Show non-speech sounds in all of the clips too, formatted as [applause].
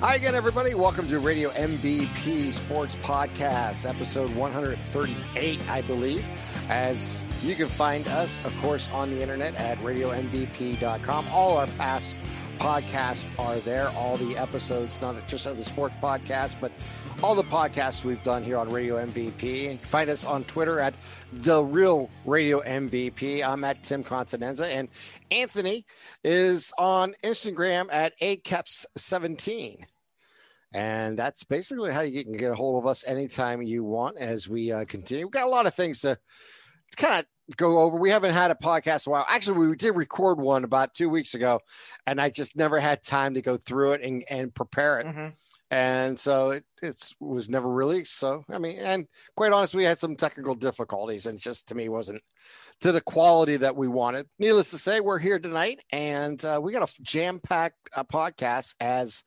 Hi again, everybody. Welcome to Radio MVP Sports Podcast, episode 138, I believe. As you can find us, of course, on the internet at radiomvp.com. All our past podcasts are there, all the episodes, not just of the sports podcast, but all the podcasts we've done here on Radio MVP. And find us on Twitter at The Real Radio MVP. I'm at Tim Continenza, and Anthony is on Instagram at ACAPS17. And that's basically how you can get a hold of us anytime you want as we uh, continue. We've got a lot of things to, to kind of go over. We haven't had a podcast in a while. Actually, we did record one about two weeks ago, and I just never had time to go through it and, and prepare it. Mm-hmm and so it it's, was never released. So I mean, and quite honestly, we had some technical difficulties, and just to me wasn't to the quality that we wanted. Needless to say, we're here tonight, and uh, we got a jam-packed uh, podcast. As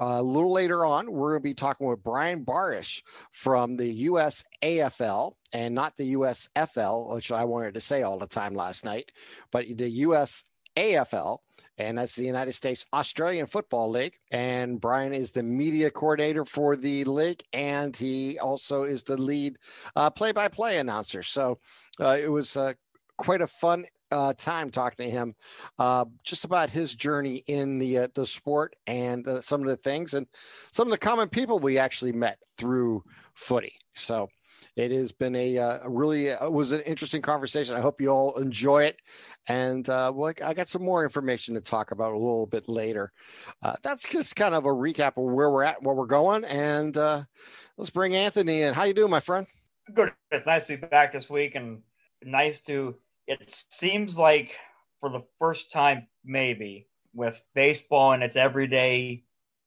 uh, a little later on, we're going to be talking with Brian Barish from the U.S. AFL and not the USFL, which I wanted to say all the time last night, but the U.S. AFL and that's the United States Australian Football League. And Brian is the media coordinator for the league, and he also is the lead play by play announcer. So uh, it was uh, quite a fun uh, time talking to him uh, just about his journey in the uh, the sport and uh, some of the things and some of the common people we actually met through footy. So it has been a, uh, really uh, was an interesting conversation. I hope you all enjoy it. And uh, well, I got some more information to talk about a little bit later. Uh, that's just kind of a recap of where we're at, where we're going, and uh, let's bring Anthony in. How you doing, my friend? Good. It's nice to be back this week, and nice to. It seems like for the first time, maybe with baseball and its everyday,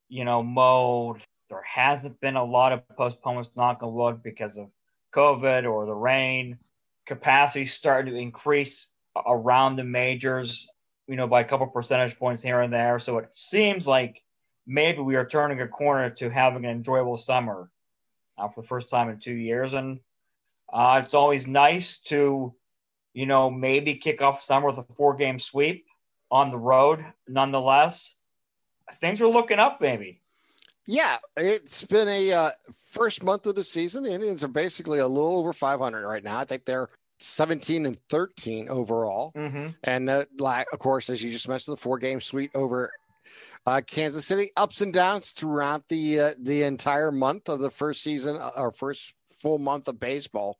you know, mode, there hasn't been a lot of postponements, knock on wood, because of COVID or the rain. Capacity starting to increase around the majors, you know, by a couple percentage points here and there. So it seems like maybe we are turning a corner to having an enjoyable summer uh, for the first time in two years. And uh, it's always nice to, you know, maybe kick off summer with a four game sweep on the road. Nonetheless, things are looking up, maybe. Yeah, it's been a uh, first month of the season. The Indians are basically a little over 500 right now. I think they're 17 and 13 overall. Mm-hmm. And uh, like, of course, as you just mentioned, the four game sweep over uh, Kansas City. Ups and downs throughout the uh, the entire month of the first season, our first full month of baseball.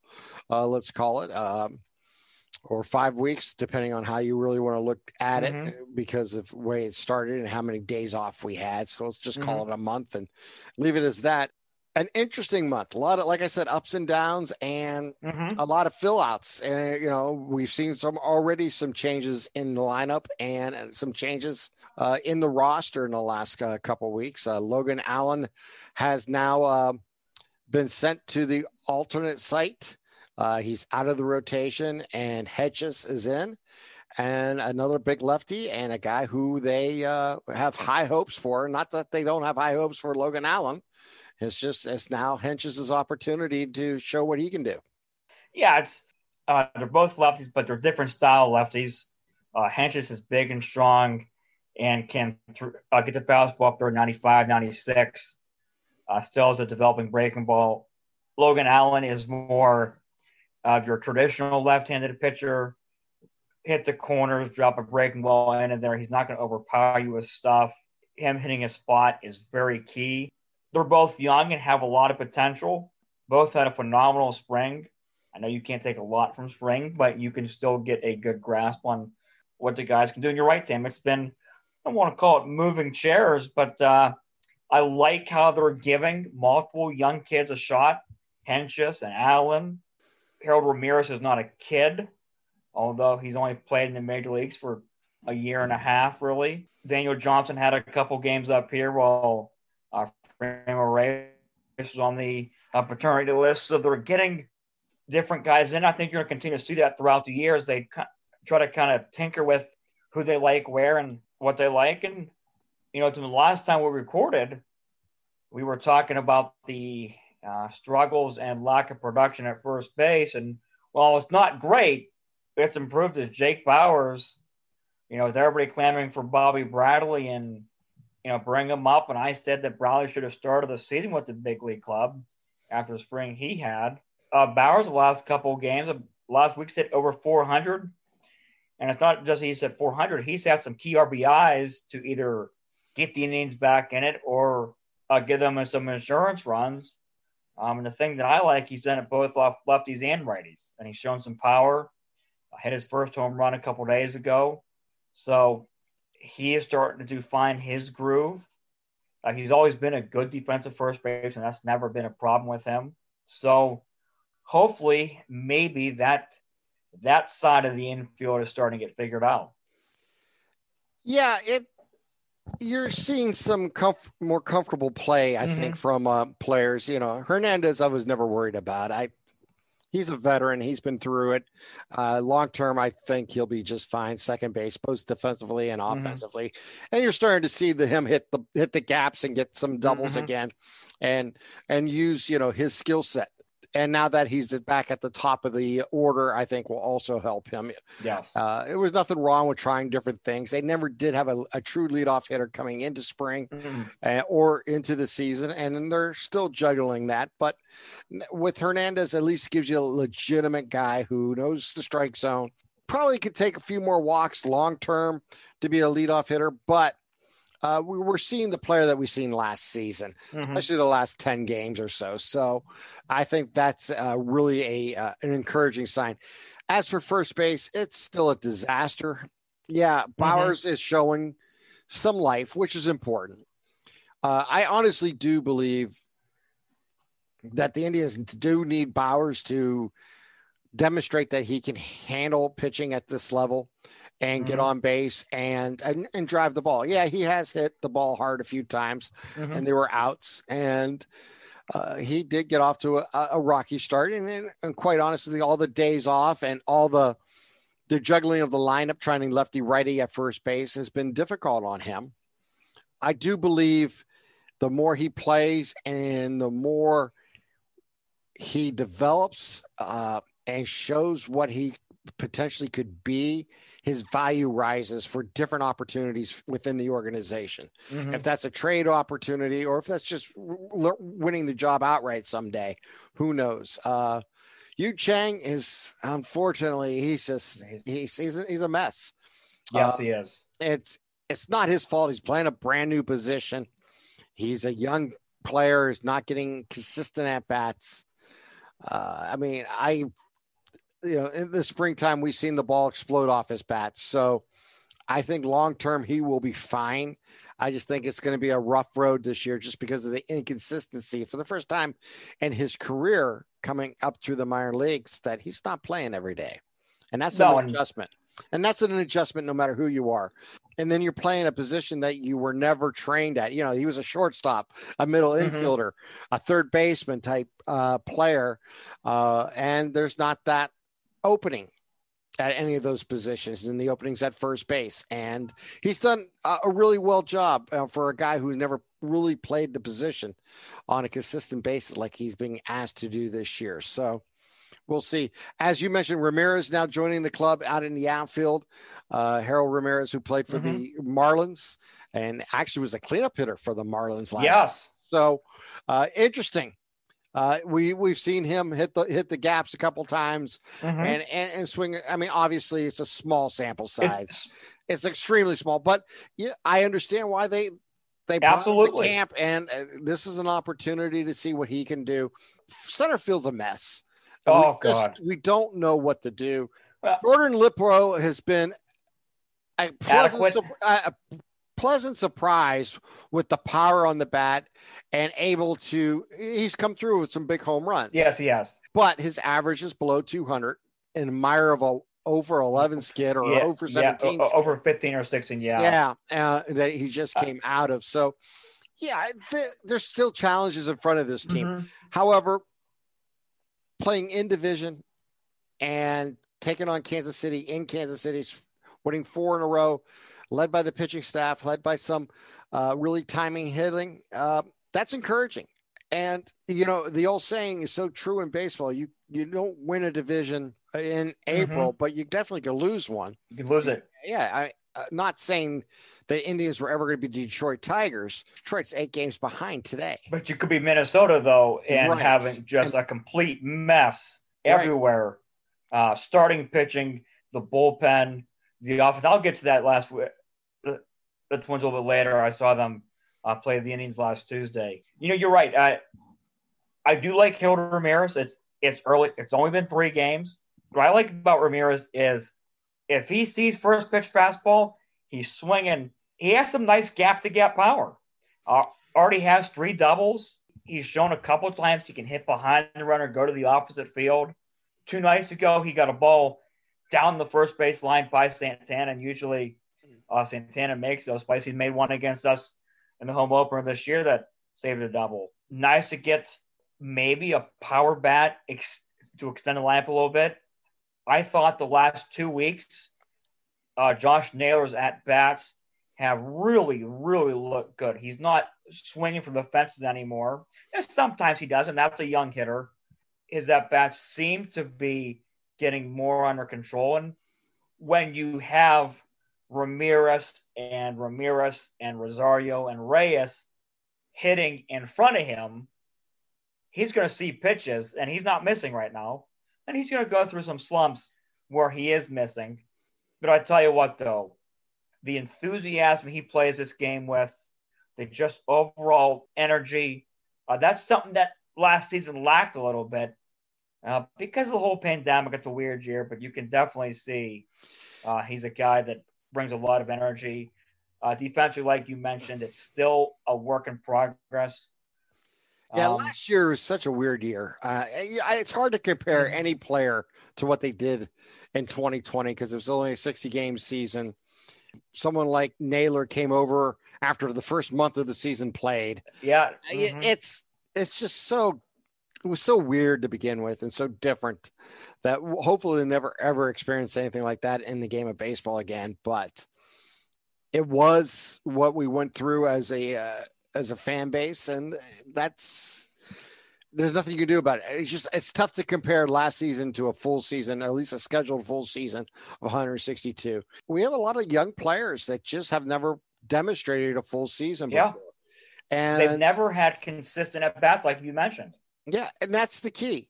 Uh, let's call it. Um, or five weeks, depending on how you really want to look at mm-hmm. it, because of the way it started and how many days off we had. So let's just mm-hmm. call it a month and leave it as that. An interesting month. A lot of, like I said, ups and downs, and mm-hmm. a lot of fill outs. And you know, we've seen some already some changes in the lineup and some changes uh, in the roster in the last uh, couple weeks. Uh, Logan Allen has now uh, been sent to the alternate site uh, he's out of the rotation, and Hentges is in, and another big lefty, and a guy who they uh, have high hopes for. Not that they don't have high hopes for Logan Allen. It's just it's now Hentges' opportunity to show what he can do. Yeah, it's uh, they're both lefties, but they're different style lefties. Uh, Hentges is big and strong and can th- uh, get the fastball up there 95, 96. Uh, still has a developing breaking ball. Logan Allen is more of your traditional left-handed pitcher, hit the corners, drop a breaking ball in and there. He's not going to overpower you with stuff. Him hitting a spot is very key. They're both young and have a lot of potential. Both had a phenomenal spring. I know you can't take a lot from spring, but you can still get a good grasp on what the guys can do. And you're right, Tim. It's been, I don't want to call it moving chairs, but uh, I like how they're giving multiple young kids a shot. Hentges and Allen Harold Ramirez is not a kid, although he's only played in the major leagues for a year and a half, really. Daniel Johnson had a couple games up here while uh, Franmil Reyes was on the uh, paternity list. So they're getting different guys in. I think you're going to continue to see that throughout the years. They try to kind of tinker with who they like, where, and what they like. And, you know, to the last time we recorded, we were talking about the uh, struggles and lack of production at first base. And while it's not great, it's improved as Jake Bauers, you know, with everybody clamoring for Bobby Bradley and you know, bring him up. And I said that Bradley should have started the season with the big league club after the spring he had. Uh, Bauers, the last couple games, last week said over 400. And it's not just he's at 400, he's had some key RBIs to either get the Indians back in it or uh, give them some insurance runs. Um, and the thing that I like, he's done it both left, lefties and righties, and he's shown some power. I hit his first home run a couple days ago, so he is starting to find his groove. Uh, he's always been a good defensive first baseman. That's never been a problem with him. So hopefully, maybe that that side of the infield is starting to get figured out. Yeah, it you're seeing some comf- more comfortable play, I mm-hmm. think, from uh, players. You know, Hernandez, I was never worried about. I he's a veteran. He's been through it. Uh, long term, I think he'll be just fine. Second base, both defensively and mm-hmm. offensively. Mm-hmm. And you're starting to see the him hit the hit the gaps and get some doubles mm-hmm. again, and and use you know his skill set and now that he's back at the top of the order, I think will also help him. Yes. Uh, it was nothing wrong with trying different things. They never did have a, a true leadoff hitter coming into spring mm-hmm. uh, or into the season, and they're still juggling that. But with Hernandez, at least gives you a legitimate guy who knows the strike zone. Probably could take a few more walks long term to be a leadoff hitter, but uh, we were seeing the player that we've seen last season, mm-hmm. especially the last 10 games or so. So I think that's uh, really a uh, an encouraging sign. As for first base, it's still a disaster. Yeah, mm-hmm. Mm-hmm. is showing some life, which is important. Uh, I honestly do believe that the Indians do need Bauers to demonstrate that he can handle pitching at this level and mm-hmm. get on base and, and and drive the ball. Yeah, he has hit the ball hard a few times, mm-hmm. and there were outs, and uh, he did get off to a, a rocky start. And, and, and, quite honestly, all the days off and all the the juggling of the lineup, trying to lefty righty at first base, has been difficult on him. I do believe the more he plays and the more he develops uh, and shows what he potentially could be, his value rises for different opportunities within the organization. Mm-hmm. If that's a trade opportunity or if that's just winning the job outright someday, who knows? Uh, Yu Chang is unfortunately he's just he's he's a, he's a mess. Yes, uh, he is. It's it's not his fault. He's playing a brand new position. He's a young player. He's not getting consistent at bats. Uh, I mean, I you know, in the springtime, we've seen the ball explode off his bat. So I think long term, he will be fine. I just think it's going to be a rough road this year just because of the inconsistency for the first time in his career coming up through the minor leagues that he's not playing every day. And that's no, an adjustment. And that's an adjustment no matter who you are. And then you're playing a position that you were never trained at. You know, he was a shortstop, a middle mm-hmm. infielder, a third baseman type uh, player. Uh, and there's not that opening at any of those positions in the openings at first base. And he's done a really well job uh, for a guy who's never really played the position on a consistent basis like he's being asked to do this year. So we'll see. As you mentioned, Ramirez now joining the club out in the outfield. Uh, Harold Ramirez, who played for mm-hmm. the Marlins and actually was a cleanup hitter for the Marlins last yes. Year. So uh, interesting uh, we we've seen him hit the hit the gaps a couple times mm-hmm. and, and, and swing. I mean, obviously it's a small sample size. It's, it's extremely small, but yeah, I understand why they they absolutely the camp, and uh, this is an opportunity to see what he can do. Center field's a mess. Oh we God, we don't know what to do. Well, Jordan Luplow has been a pleasant, a pleasant surprise with the power on the bat and able to he's come through with some big home runs. Yes, he has. But his average is below 200 and Meyer of a over 11 skid or yeah, over 17 yeah, over 15 or 16 yeah yeah uh, that he just uh, came out of so yeah th- there's still challenges in front of this team mm-hmm. however playing in division and taking on kansas city in kansas city winning four in a row led by the pitching staff, led by some uh, really timing hitting. Uh, that's encouraging. And you know the old saying is so true in baseball. You you don't win a division in April, mm-hmm. but you definitely can lose one. You can lose it. Yeah, I uh, not saying the Indians were ever going to be Detroit Tigers. Detroit's eight games behind today. But you could be Minnesota though, and right. having just and, a complete mess everywhere. Right. Uh, starting pitching, the bullpen, the offense. I'll get to that last week. The, Twins a little bit later. I saw them uh, play the innings last Tuesday. You know, you're right. I I do like Hilda Ramirez. It's it's early. It's only been three games. What I like about Ramirez is if he sees first pitch fastball, he's swinging. He has some nice gap to gap power. Uh, already has three doubles. He's shown a couple times he can hit behind the runner, go to the opposite field. Two nights ago, he got a ball down the first base line by Santana, and usually uh, Santana makes those plays. He made one against us in the home opener this year that saved a double. Nice to get maybe a power bat ex- to extend the lineup a little bit. I thought the last two weeks, uh, Josh Naylor's at bats have really, really looked good. He's not swinging from the fences anymore. And sometimes he does, and that's a young hitter. His at bats seem to be getting more under control. And when you have Ramirez and Ramirez and Rosario and Reyes hitting in front of him, he's going to see pitches, and he's not missing right now. And he's going to go through some slumps where he is missing. But I tell you what, though, the enthusiasm he plays this game with, the just overall energy, uh, that's something that last season lacked a little bit uh, because of the whole pandemic. It's a weird year, but you can definitely see uh, he's a guy that brings a lot of energy. Uh, defensively, like you mentioned, it's still a work in progress. Yeah, um, last year was such a weird year. Uh, it's hard to compare mm-hmm. any player to what they did in 2020 because it was only a 60 game season. Someone like Naylor came over after the first month of the season played. Yeah, mm-hmm. it's it's just so it was so weird to begin with and so different that hopefully never ever experience anything like that in the game of baseball again. But it was what we went through as a uh, as a fan base, and that's there's nothing you can do about it. It's just it's tough to compare last season to a full season, at least a scheduled full season of 162. We have a lot of young players that just have never demonstrated a full season yeah. before. And they've never had consistent at bats, like you mentioned. Yeah, and that's the key.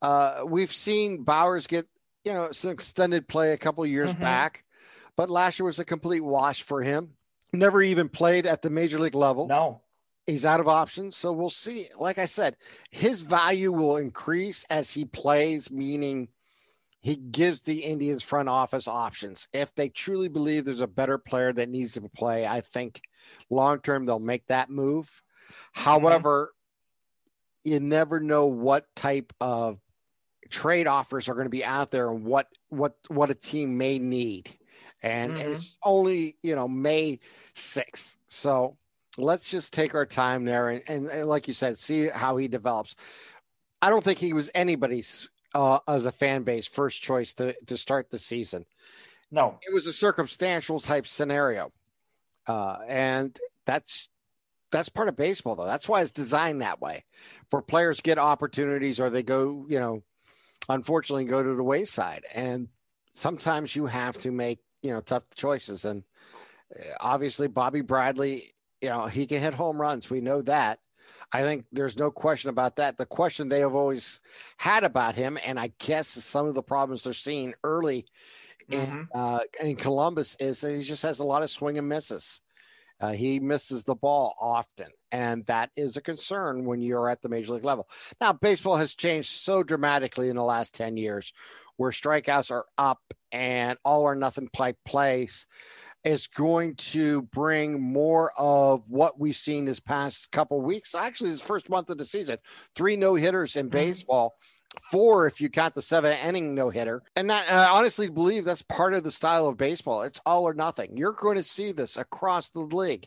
Uh, we've seen Bauers get you know some extended play a couple years mm-hmm. back, but last year was a complete wash for him. Never even played at the major league level. No, he's out of options. So we'll see. Like I said, his value will increase as he plays, meaning he gives the Indians front office options. If they truly believe there's a better player that needs to play, I think long term they'll make that move. Mm-hmm. However, you never know what type of trade offers are going to be out there and what what what a team may need. And mm-hmm. it's only you know may 6th so let's just take our time there and, and, and, like you said see how he develops. I don't think he was anybody's uh, as a fan base first choice to to start the season. No. It was a circumstantial type scenario. Uh, and that's that's part of baseball though. That's why it's designed that way for players get opportunities or they go, you know, unfortunately go to the wayside. And sometimes you have to make, you know, tough choices. And uh, obviously Bobby Bradley, you know, he can hit home runs. We know that. I think there's no question about that. The question they have always had about him, and I guess some of the problems they're seeing early in mm-hmm. uh, in Columbus is that he just has a lot of swing and misses. Uh, he misses the ball often, and that is a concern when you're at the major league level. Now, baseball has changed so dramatically in the last 10 years where strikeouts are up and all or nothing play place is going to bring more of what we've seen this past couple weeks. Actually, this first month of the season, three no hitters in mm-hmm. Four if you count the seven inning no hitter. And, and I honestly believe that's part of the style of baseball. It's all or nothing. You're going to see this across the league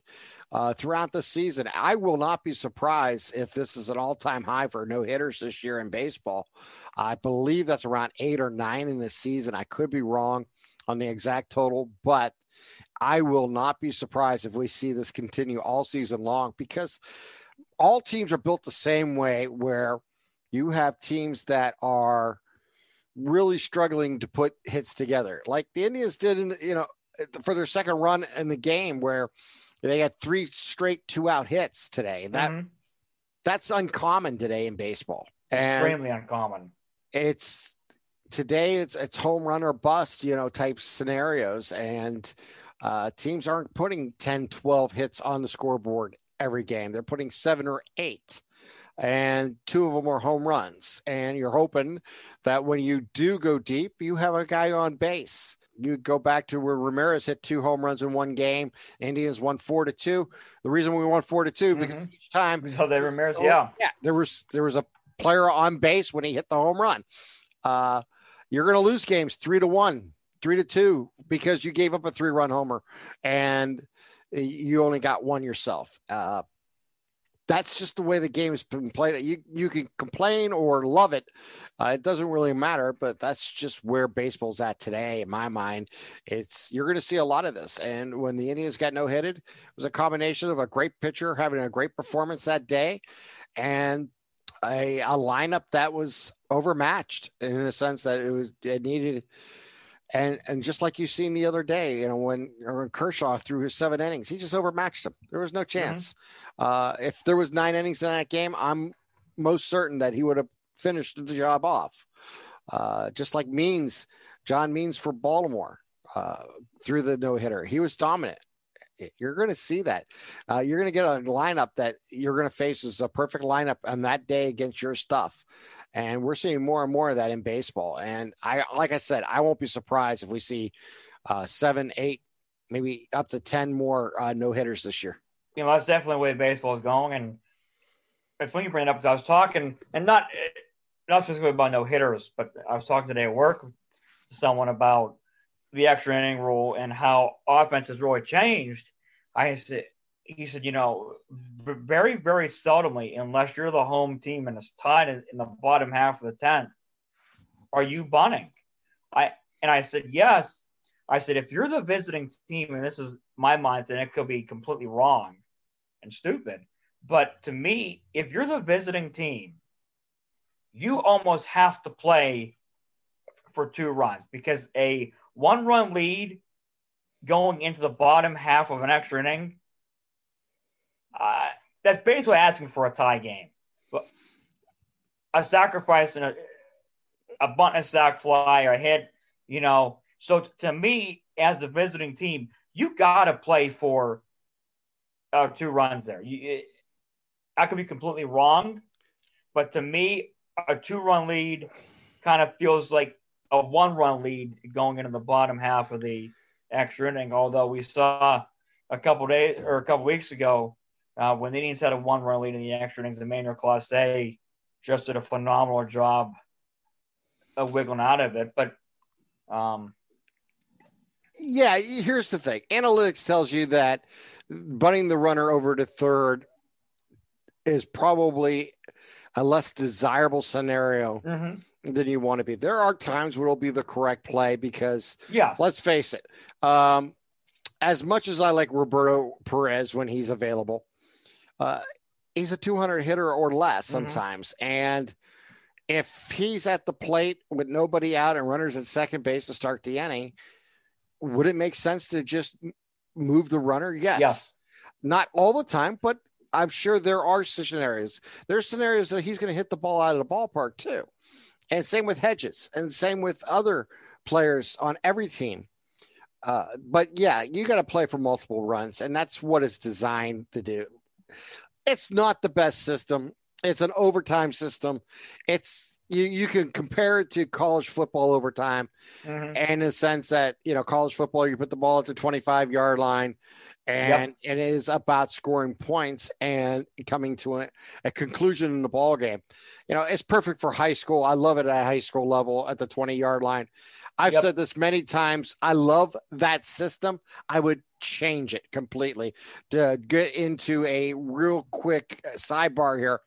uh, throughout the season. I will not be surprised if this is an all time high for no hitters this year in baseball. I believe that's around eight or nine in the season. I could be wrong on the exact total, but I will not be surprised if we see this continue all season long because all teams are built the same way where you have teams that are really struggling to put hits together, like the Indians did in you know for their second run in the game where they had three straight two out hits today. That mm-hmm. that's uncommon today in baseball. Extremely uncommon. It's today it's it's home run or bust, you know, type scenarios and uh, teams aren't putting 10, 12 hits on the scoreboard every game. They're putting 7 or 8 and two of them were home runs. And you're hoping that when you do go deep, you have a guy on base. You go back to where Ramirez hit two home runs in one game. Indians won four to two. The reason we won four to 2 because mm-hmm. each time because they Ramirez, yeah, yeah, there was there was a player on base when he hit the home run. Uh, you're going to lose games three to one, three to two because you gave up a three run homer, and you only got one yourself. Uh, that's just the way the game's been played. You you can complain or love it. Uh, it doesn't really matter, but that's just where baseball's at today. In my mind, it's you're going to see a lot of this. And when the Indians got no hitted, it was a combination of a great pitcher having a great performance that day, and a, a lineup that was overmatched in a sense that it was it needed and and just like you seen the other day, you know, when, when Kershaw threw his seven innings, he just overmatched him. There was no mm-hmm. chance. Mm-hmm. Uh, if there was nine innings in that game, I'm most certain that he would have finished the job off. Uh, just like Means, John Means for Baltimore uh, threw the no hitter, he was dominant. You're going to see that. Uh, you're going to get a lineup that you're going to face is a perfect lineup on that day against your stuff. And we're seeing more and more of that in baseball. And I, like I said, I won't be surprised if we see uh, seven, eight, maybe up to 10 more uh, no hitters this year. You know, that's definitely the way baseball is going. And it's when you bring it up, I was talking, and not, not specifically about no hitters, but I was talking today at work to someone about the extra inning rule and how offense has really changed. I said, he said, you know, very, very seldomly, unless you're the home team and it's tied in, in the bottom half of the tenth, are you bunting? I and I said yes. I said if you're the visiting team, and this is my mind, then it could be completely wrong and stupid. But to me, if you're the visiting team, you almost have to play for two runs because a one run lead going into the bottom half of an extra inning uh, that's basically asking for a tie game. But a sacrifice and a, a bunt and sack fly or a hit, you know. So to me, as the visiting team, you got to play for uh, two runs there. You, it, I could be completely wrong, but to me, a two-run lead kind of feels like a one-run lead going into the bottom half of the extra inning. Although we saw a couple days or a couple weeks ago uh, when the Indians had a one run lead in the extra innings, Emmanuel Clase just did a phenomenal job of wiggling out of it. But um, yeah, here's the thing analytics tells you that bunting the runner over to third is probably a less desirable scenario. Mm-hmm than you want to be. There are times where it'll be the correct play because, yes. let's face it, um, as much as I like Roberto Perez when he's available, uh, he's a 200 hitter or less mm-hmm. sometimes. Mm-hmm. And if he's at the plate with nobody out and runners at second base to start the inning, would it make sense to just move the runner? Yes. yes. Not all the time, but I'm sure there are scenarios. There's scenarios that he's going to hit the ball out of the ballpark too. And same with Hedges and same with other players on every team. Uh, but yeah, you got to play for multiple runs, and that's what it's designed to do. It's not the best system. It's an overtime system. It's you you can compare it to college football overtime, mm-hmm. and in the sense that you know college football, you put the ball at the twenty five yard line, and yep. it is about scoring points and coming to a, a, conclusion in the ball game. You know, it's perfect for high school. I love it at high school level at the 20 yard line. I've yep. said this many times. I love that system. I would change it completely to get into a real quick sidebar here.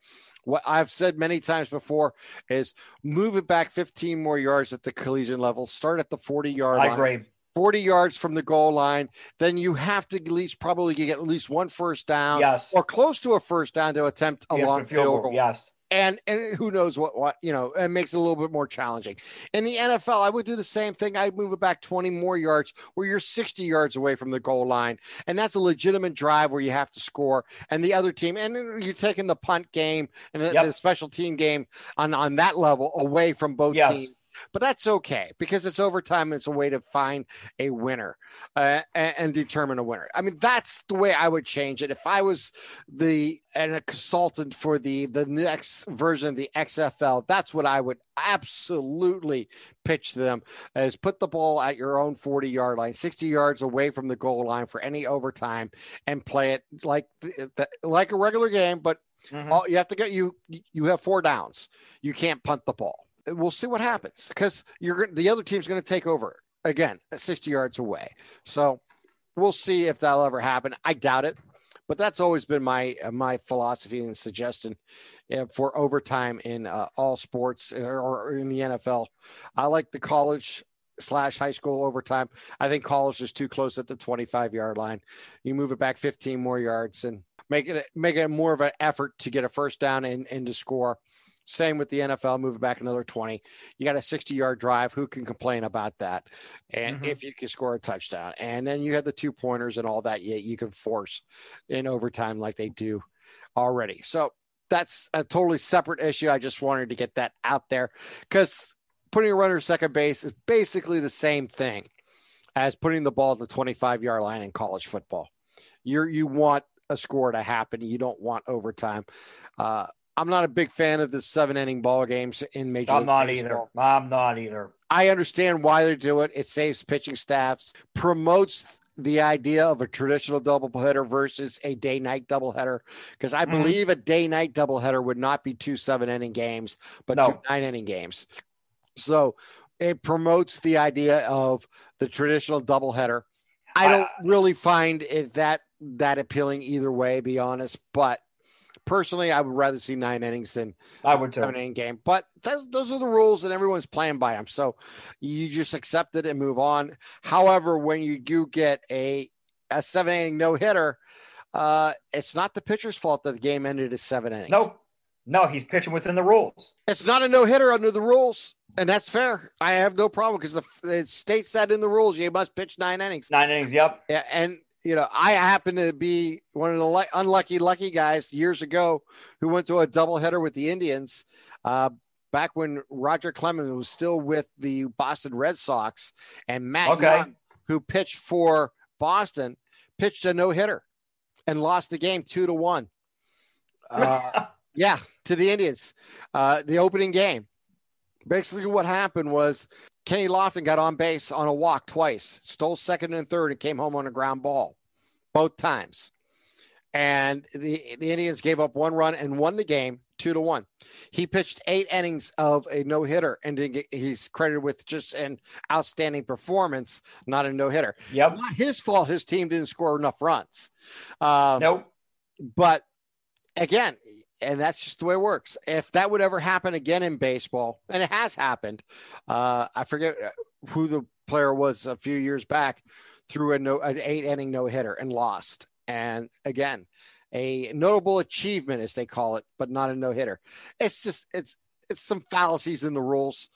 What I've said many times before is move it back 15 more yards at the collegiate level, start at the 40 yard line. I agree. 40 yards from the goal line, then you have to at least probably get at least one first down yes. or close to a first down to attempt a yes, long field goal. Yes and and who knows what what you know it makes it a little bit more challenging in the nfl i would do the same thing i'd move it back 20 more yards where you're 60 yards away from the goal line and that's a legitimate drive where you have to score and the other team and you're taking the punt game and yep. the special team game on on that level away from both yes. teams but that's okay because it's overtime. And it's a way to find a winner uh, and, and, determine a winner. I mean, that's the way I would change it. If I was the and a consultant for the the next version of the XFL, that's what I would absolutely pitch them is put the ball at your own 40 yard line 60 yards away from the goal line for any overtime and play it like like a regular game but mm-hmm. all, you have to get you you have four downs you can't punt the ball we'll see what happens because you're the other team's going to take over again 60 yards away. So we'll see if that'll ever happen. I doubt it, but that's always been my my philosophy and suggestion uh, for overtime in uh, all sports or, or in the NFL. I like the college slash high school overtime. I think college is too close at the 25 yard line. You move it back 15 more yards and make it make it more of an effort to get a first down and, and to score. Same with the NFL, moving back another 20. You got a 60 yard drive. Who can complain about that? And mm-hmm. if you can score a touchdown, and then you have the two pointers and all that, you, you can force in overtime like they do already. So that's a totally separate issue. I just wanted to get that out there because putting a runner second base is basically the same thing as putting the ball at the 25 yard line in college football. You're, you want a score to happen. You don't want overtime. Uh, I'm not a big fan of the seven inning ball games in Major I'm League not Baseball. either. I'm not either. I understand why they do it. It saves pitching staffs, promotes the idea of a traditional doubleheader versus a day night doubleheader. Because I mm-hmm. believe a day night doubleheader would not be two seven inning games, but no. two nine inning games. So it promotes the idea of the traditional doubleheader. I don't really find it that that appealing either way, be honest, but personally, I would rather see nine innings than I would too. an inning game. But those those are the rules, and everyone's playing by them. So you just accept it and move on. However, when you do get a a seven inning no hitter, uh, it's not the pitcher's fault that the game ended at seven innings. No, no, he's pitching within the rules. It's not a no hitter under the rules. And that's fair. I have no problem because the it states that in the rules you must pitch nine innings. Nine innings, yep. Yeah, and you know, I happen to be one of the unlucky, lucky guys years ago who went to a doubleheader with the Indians uh, back when Roger Clemens was still with the Boston Red Sox, and Matt okay. Young, who pitched for Boston, pitched a no hitter and lost the game two to one. Uh, [laughs] yeah, to the Indians, uh, the opening game. Basically, what happened was Kenny Lofton got on base on a walk twice, stole second and third, and came home on a ground ball both times. And the, the Indians gave up one run and won the game two to one. He pitched eight innings of a no hitter, and he's credited with just an outstanding performance, not a no hitter. Yep. Not his fault. His team didn't score enough runs. Um, nope. But again, and that's just the way it works. If that would ever happen again in baseball, and it has happened, uh, I forget who the player was a few years back, threw a no an eight inning no hitter and lost. And again, a notable achievement as they call it, but not a no hitter. It's just it's it's some fallacies in the rules.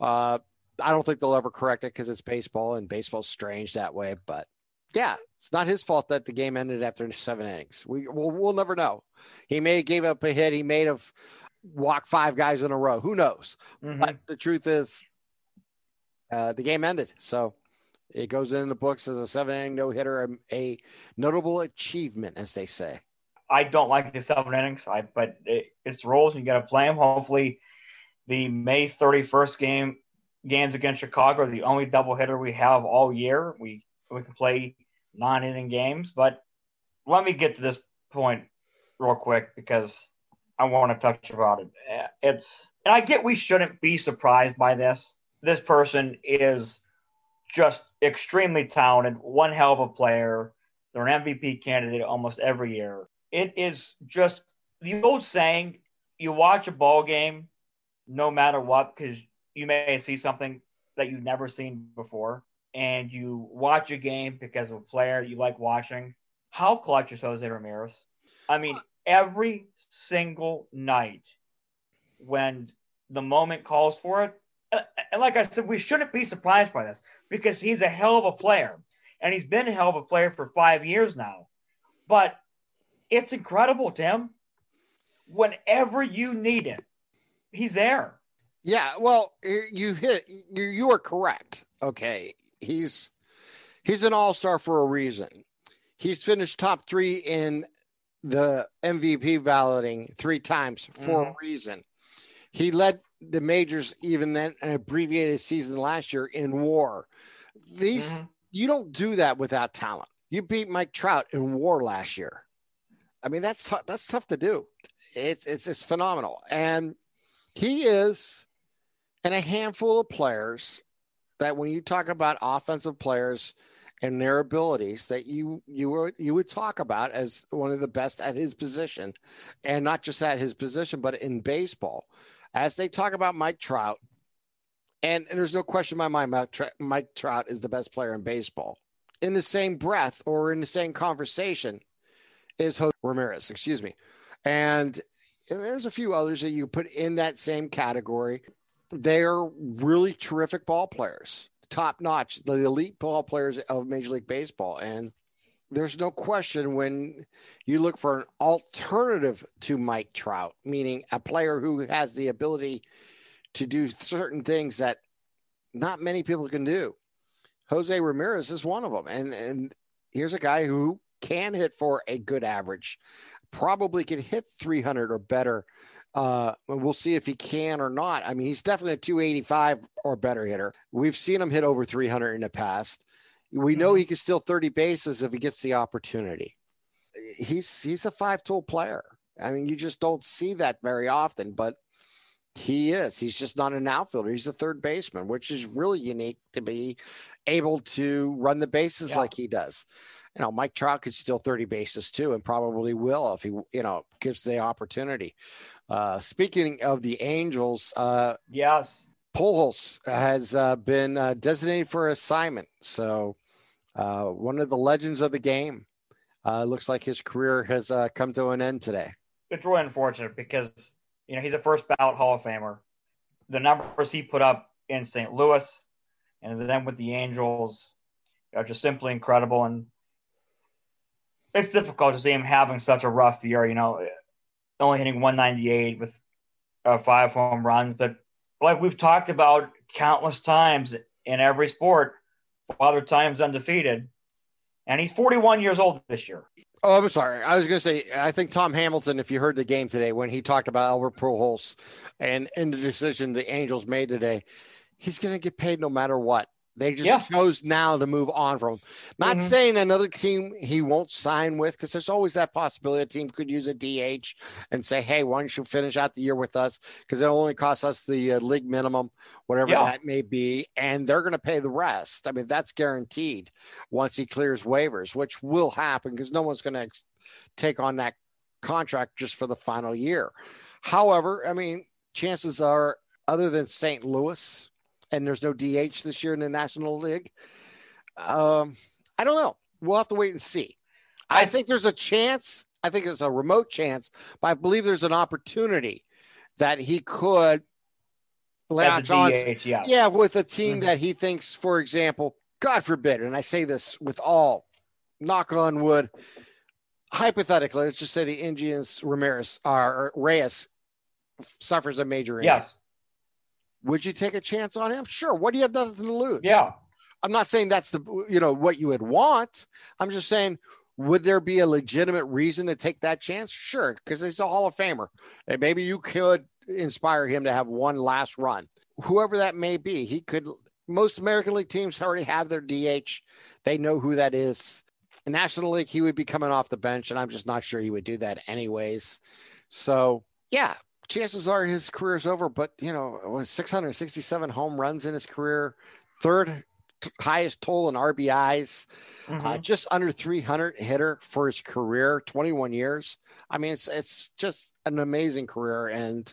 Uh, I don't think they'll ever correct it because it's baseball and baseball's strange that way. But yeah, it's not his fault that the game ended after seven innings. We we'll, we'll never know. He may have gave up a hit. He may have walked five guys in a row. Who knows? Mm-hmm. But the truth is, uh, the game ended. So it goes in the books as a seven inning no hitter, a, a, notable achievement, as they say. I don't like the seven innings, I, but it, it's rules and you got to play them. Hopefully, the May 31st game games against Chicago are the only doubleheader we have all year. We we can play nine inning games. But let me get to this point real quick because I want to touch about it. It's and I get we shouldn't be surprised by this. This person is just extremely talented, one hell of a player. They're an MVP candidate almost every year. It is just the old saying: you watch a ball game, no matter what, because you may see something that you've never seen before and you watch a game because of a player you like watching, how clutch is Jose Ramirez? I mean, every single night when the moment calls for it. And like I said, we shouldn't be surprised by this because he's a hell of a player. And he's been a hell of a player for five years now. But it's incredible, Tim. Whenever you need it, he's there. Yeah, well, you hit you you are correct. Okay. He's he's an all-star for a reason. He's finished top 3 in the MVP balloting 3 times for mm-hmm. a reason. He led the majors even then an abbreviated season last year in war. These mm-hmm. you don't do that without talent. You beat Mike Trout in war last year. I mean that's tough. That's tough to do. It's it's it's phenomenal, and he is, and a handful of players that when you talk about offensive players and their abilities that you you would you would talk about as one of the best at his position, and not just at his position, but in baseball as they talk about Mike Trout, and, and there's no question in my mind, Mike, Mike Trout is the best player in baseball. In the same breath or in the same conversation is Jose Ramirez, excuse me. And, and there's a few others that you put in that same category. They're really terrific ball players, top notch, the elite ball players of Major League Baseball. And there's no question when you look for an alternative to Mike Trout, meaning a player who has the ability to do certain things that not many people can do. Jose Ramirez is one of them. And and here's a guy who can hit for a good average, probably can hit 300 or better. Uh, we'll see if he can or not. I mean, he's definitely a 285 or better hitter. We've seen him hit over 300 in the past. We know mm-hmm. he can steal 30 bases if he gets the opportunity. He's he's a five tool player. I mean, you just don't see that very often, but he is. He's just not an outfielder. He's a third baseman, which is really unique to be able to run the bases yeah. like he does. You know, Mike Trout could steal 30 bases too, and probably will if he, you know, gives the opportunity. Uh, speaking of the Angels, uh, yes, Pujols has uh, been uh, designated for assignment. So, uh, one of the legends of the game. Uh, looks like his career has uh, come to an end today. It's really unfortunate because you know he's a first ballot Hall of Famer. The numbers he put up in St. Louis and then with the Angels are just simply incredible. And it's difficult to see him having such a rough year. You know, only hitting 198 with uh, five home runs, but like we've talked about countless times in every sport, Father Time's undefeated, and he's 41 years old this year. Oh, I'm sorry. I was going to say, I think Tom Hamilton, if you heard the game today when he talked about Albert Pujols and in the decision the Angels made today, he's going to get paid no matter what. They just yeah. chose now to move on from him. Not mm-hmm. saying another team he won't sign with, because there's always that possibility a team could use a DH and say, hey, why don't you finish out the year with us? Because it only costs us the uh, league minimum, whatever yeah. that may be. And they're going to pay the rest. I mean, that's guaranteed once he clears waivers, which will happen because no one's going to ex- take on that contract just for the final year. However, I mean, chances are, other than St. Louis, and there's no DH this year in the National League. Um, I don't know. We'll have to wait and see. I think there's a chance. I think it's a remote chance, but I believe there's an opportunity that he could latch on. yeah. yeah, with a team mm-hmm. that he thinks, for example, God forbid, and I say this with all knock on wood, hypothetically, let's just say the Indians Ramirez or Reyes suffers a major injury. Yes. Would you take a chance on him? Sure. What do you have nothing to lose? Yeah. I'm not saying that's the you know what you would want. I'm just saying would there be a legitimate reason to take that chance? Sure, because he's a Hall of Famer. And maybe you could inspire him to have one last run. Whoever that may be, he could most American League teams already have their DH. They know who that is. National League, he would be coming off the bench, and I'm just not sure he would do that anyways. So yeah, chances are his career is over. But you know, it was 667 home runs in his career, third t- highest total in RBIs, uh, mm-hmm. uh, just under 300 hitter for his career, 21 years. I mean, it's it's just an amazing career and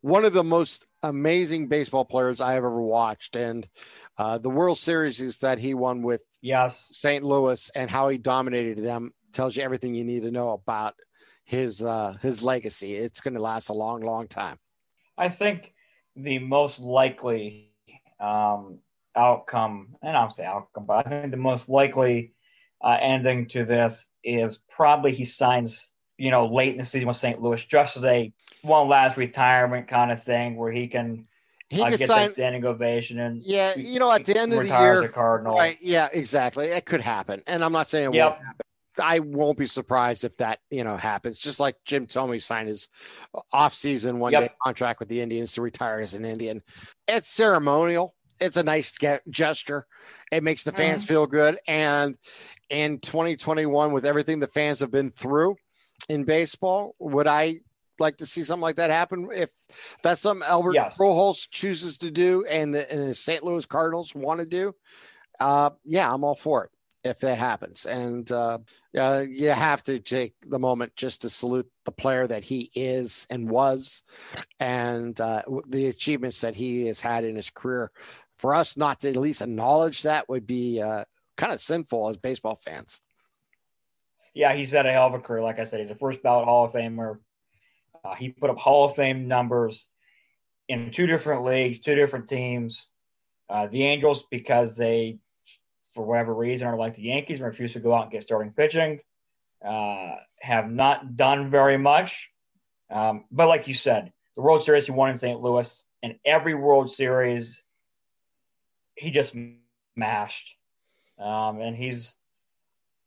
one of the most amazing baseball players I have ever watched. And uh, the World Series is that he won with yes St. Louis and how he dominated them tells you everything you need to know about his uh, his legacy. It's going to last a long, long time. I think the most likely um, outcome, and I'll say outcome, but I think the most likely uh, ending to this is probably he signs, you know, late in the season with St. Louis, just as a one last retirement kind of thing where he can he uh, get sign, that standing ovation and yeah, you know, at the end of the year, the Cardinal. Right? Yeah, exactly. It could happen, and I'm not saying it yep. won't happen. I won't be surprised if that you know happens. Just like Jim Thome signed his off-season one-day contract with the Indians to retire as an Indian. It's ceremonial. It's a nice gesture. It makes the fans mm-hmm. feel good. And in 2021, with everything the fans have been through in baseball, would I like to see something like that happen if that's something Albert yes. Pujols chooses to do and the, and the St. Louis Cardinals want to do? Uh, yeah, I'm all for it if that happens. And uh, uh, you have to take the moment just to salute the player that he is and was, and uh, the achievements that he has had in his career. For us not to at least acknowledge that would be uh, kind of sinful as baseball fans. Yeah, he's had a hell of a career. Like I said, he's a first ballot Hall of Famer. Uh, he put up Hall of Fame numbers in two different leagues, two different teams. Uh, the Angels, because they for whatever reason, are like the Yankees and refuse to go out and get starting pitching. Uh, have not done very much. Um, but like you said, the World Series he won in St. Louis, and every World Series he just mashed. Um, and he's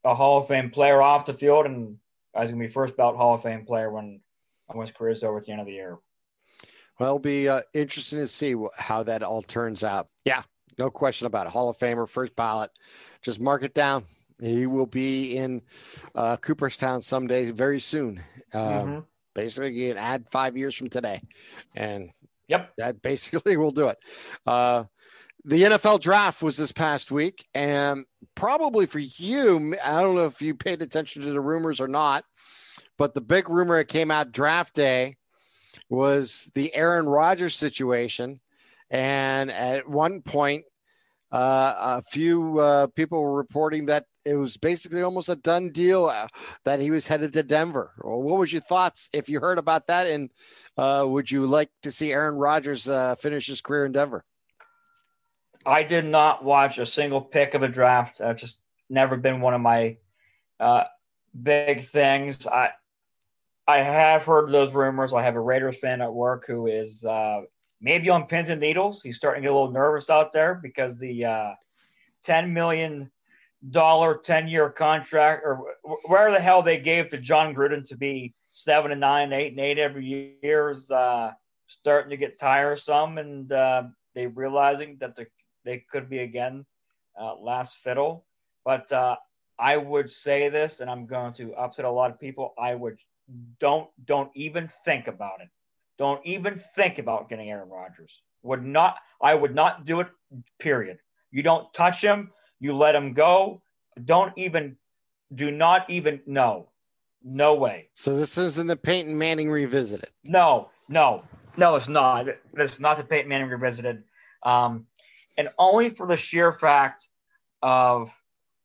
a Hall of Fame player off the field, and he's going to be first ballot Hall of Fame player when, when his career is over at the end of the year. Well, it'll be uh, interesting to see how that all turns out. Yeah, no question about it. Hall of Famer, first ballot. Just mark it down. He will be in uh, Cooperstown someday, very soon. Um, mm-hmm. Basically, you can add five years from today, and yep, that basically [laughs] will do it. Uh, the NFL draft was this past week, and probably for you, I don't know if you paid attention to the rumors or not, but the big rumor that came out draft day was the Aaron Rodgers situation. And at one point, uh, a few uh, people were reporting that it was basically almost a done deal uh, that he was headed to Denver. Well, what was your thoughts if you heard about that? And uh, would you like to see Aaron Rodgers uh, finish his career in Denver? I did not watch a single pick of the draft. I've just never been one of my uh, big things. I I have heard those rumors. I have a Raiders fan at work who is maybe on pins and needles. He's starting to get a little nervous out there because the uh, $10 million 10 year contract or where the hell they gave to Jon Gruden to be seven and nine, eight and eight every year is uh, starting to get tiresome. And uh, they realizing that they could be again uh, last fiddle. But uh, I would say this, and I'm going to upset a lot of people. I would don't don't even think about it. Don't even think about getting Aaron Rodgers. Would not I would not do it, period. You don't touch him, you let him go. Don't even do not even no. No way. So this isn't the Peyton Manning revisited. No, no, no, it's not. It's not the Peyton Manning revisited. Um, and only for the sheer fact of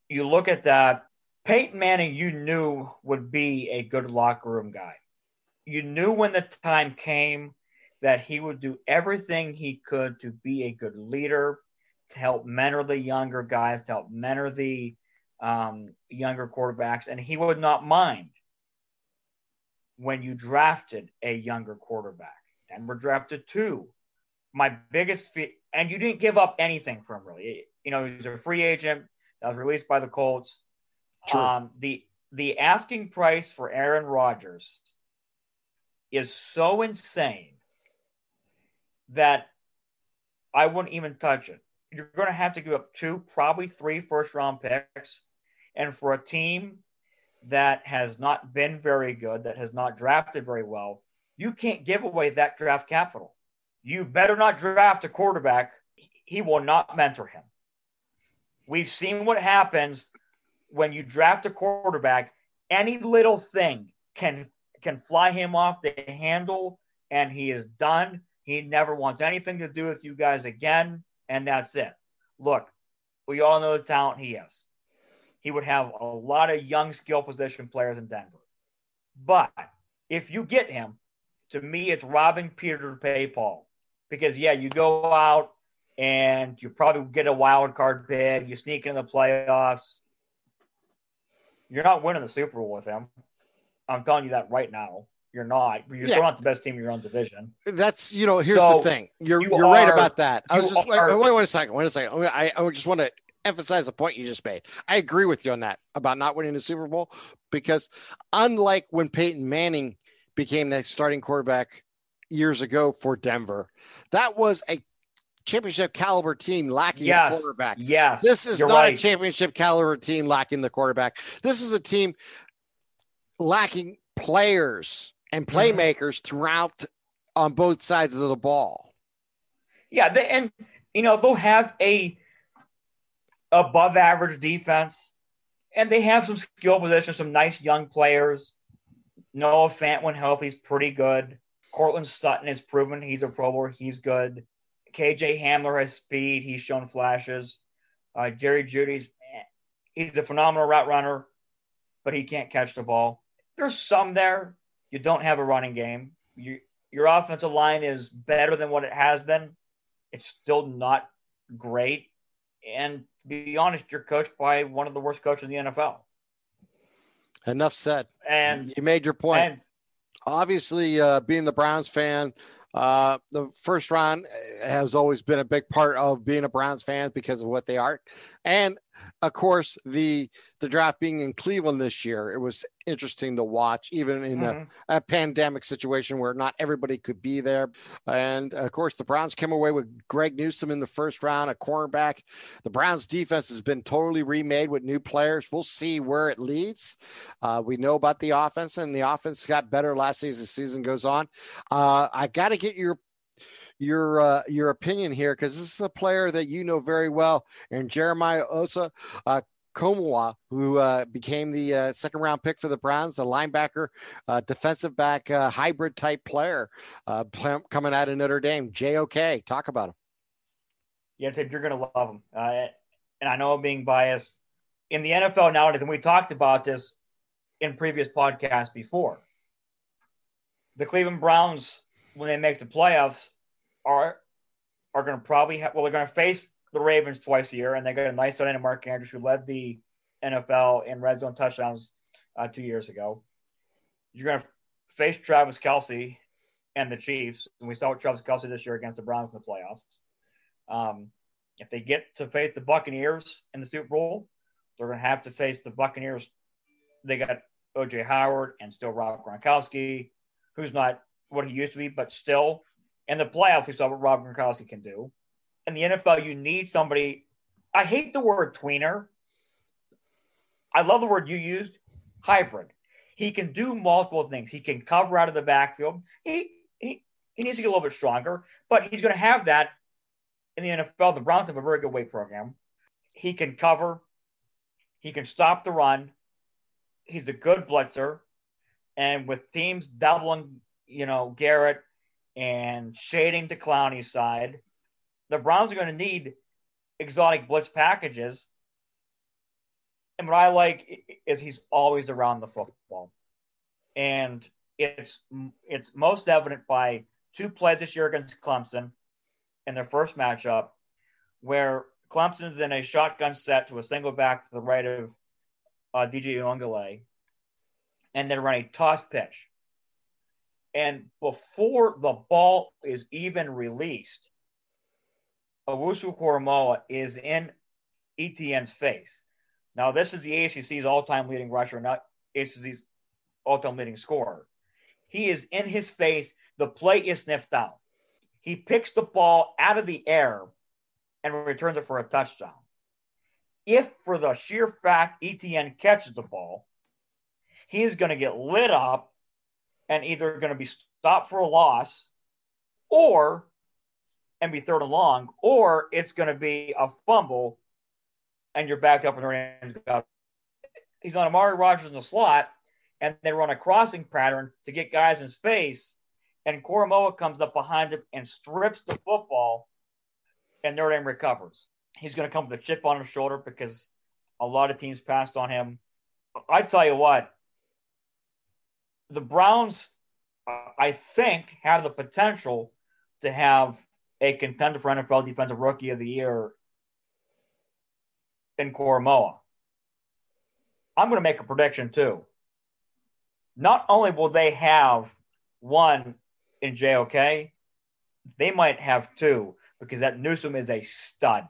you look at that, Peyton Manning, you knew would be a good locker room guy you knew when the time came that he would do everything he could to be a good leader, to help mentor the younger guys, to help mentor the um, younger quarterbacks, and he would not mind when you drafted a younger quarterback. Denver drafted two. My biggest fee, and you didn't give up anything from really. You know, he was a free agent that was released by the Colts. Um, the the asking price for Aaron Rodgers is so insane that I wouldn't even touch it. You're going to have to give up two, probably three first round picks. And for a team that has not been very good, that has not drafted very well, you can't give away that draft capital. You better not draft a quarterback. He will not mentor him. We've seen what happens when you draft a quarterback. Any little thing can can fly him off the handle, and he is done. He never wants anything to do with you guys again, and that's it. Look, we all know the talent he has. He would have a lot of young skill position players in Denver. But if you get him, to me, it's robbing Peter to pay Paul. Because yeah, you go out and you probably get a wild card bid, you sneak in the playoffs. You're not winning the Super Bowl with him. I'm telling you that right now. You're not. You're yeah. still not the best team in your own division. That's you know. Here's so the thing. You're you are right about that. I was just are, wait, wait, a second. Wait a second. I I just want to emphasize the point you just made. I agree with you on that about not winning the Super Bowl because unlike when Peyton Manning became the starting quarterback years ago for Denver, that was a championship caliber team lacking yes. a quarterback. Yes. This is not right. a championship caliber team lacking the quarterback. This is a team lacking players and mm-hmm. playmakers throughout on both sides of the ball. Yeah, they, and you know they'll have a above average defense, and they have some skill positions, some nice young players. Noah Fant, when healthy, is pretty good. Courtland Sutton has proven he's a Pro Bowler. He's good. KJ Hamler has speed. He's shown flashes. Uh, Jerry Jeudy's he's a phenomenal route runner, but he can't catch the ball. There's some there. You don't have a running game. You, your offensive line is better than what it has been. It's still not great. And to be honest, you're coached by one of the worst coaches in the NFL. Enough said. And you made your point. And, Obviously, uh, being the Browns fan, uh, the first round has always been a big part of being a Browns fan because of what they are, and of course the the draft being in Cleveland this year, it was interesting to watch, even in mm-hmm. a, a, pandemic situation where not everybody could be there. And of course, the Browns came away with Greg Newsome in the first round, a cornerback. The Browns defense has been totally remade with new players. We'll see where it leads. Uh, we know about the offense, and the offense got better last season. As the season goes on. Uh, I got to get your your uh, your opinion here because this is a player that you know very well, and Jeremiah Osa. Uh, Komoa, who uh, became the uh, second round pick for the Browns, the linebacker, uh, defensive back, uh, hybrid type player uh, coming out of Notre Dame. JOK, talk about him. Yeah, Tim, you're going to love him. Uh, and I know I'm being biased. In the NFL nowadays, and we talked about this in previous podcasts before, the Cleveland Browns, when they make the playoffs, are are going to probably have, well, they're going to face the Ravens twice a year, and they got a nice in Mark Andrews, who led the NFL in red zone touchdowns uh, two years ago. You're going to face Travis Kelce and the Chiefs, and we saw what Travis Kelce this year against the Browns in the playoffs. Um, if they get to face the Buccaneers in the Super Bowl, they're going to have to face the Buccaneers. They got OJ Howard and still Rob Gronkowski, who's not what he used to be, but still in the playoffs, we saw what Rob Gronkowski can do. In the NFL, you need somebody. I hate the word tweener. I love the word you used, hybrid. He can do multiple things. He can cover out of the backfield. He he, he needs to get a little bit stronger, but he's going to have that in the NFL. The Browns have a very good weight program. He can cover. He can stop the run. He's a good blitzer. And with teams doubling, you know, Garrett and shading to Clowney's side, the Browns are going to need exotic blitz packages. And what I like is he's always around the football. And it's it's most evident by two plays this year against Clemson in their first matchup, where Clemson's in a shotgun set to a single back to the right of uh, DJ Uiagalelei, and they run a toss pitch. And before the ball is even released, Owusu-Koramoah is in ETN's face. Now, this is the ACC's all-time leading rusher, not ACC's all-time leading scorer. He is in his face. The play is sniffed out. He picks the ball out of the air and returns it for a touchdown. If, for the sheer fact ETN catches the ball, he is going to get lit up and either going to be stopped for a loss or and be third and long, or it's going to be a fumble and you're backed up in the range. He's on Amari Rogers in the slot, and they run a crossing pattern to get guys in space, and Koramoah comes up behind him and strips the football, and Notre Dame recovers. He's going to come with a chip on his shoulder because a lot of teams passed on him. I tell you what, the Browns uh, I think, have the potential to have a contender for NFL Defensive Rookie of the Year in Koramoah. I'm going to make a prediction too. Not only will they have one in JOK, they might have two because that Newsome is a stud.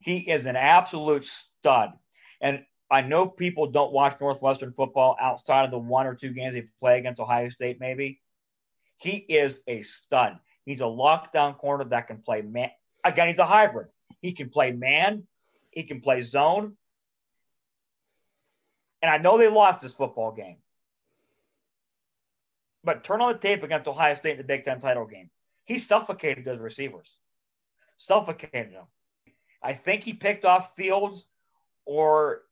He is an absolute stud. And I know people don't watch Northwestern football outside of the one or two games they play against Ohio State, maybe. He is a stud. He's a lockdown corner that can play man. Again, he's a hybrid. He can play man, he can play zone. And I know they lost this football game. But turn on the tape against Ohio State in the Big Ten title game. He suffocated those receivers. Suffocated them. I think he picked off Fields, or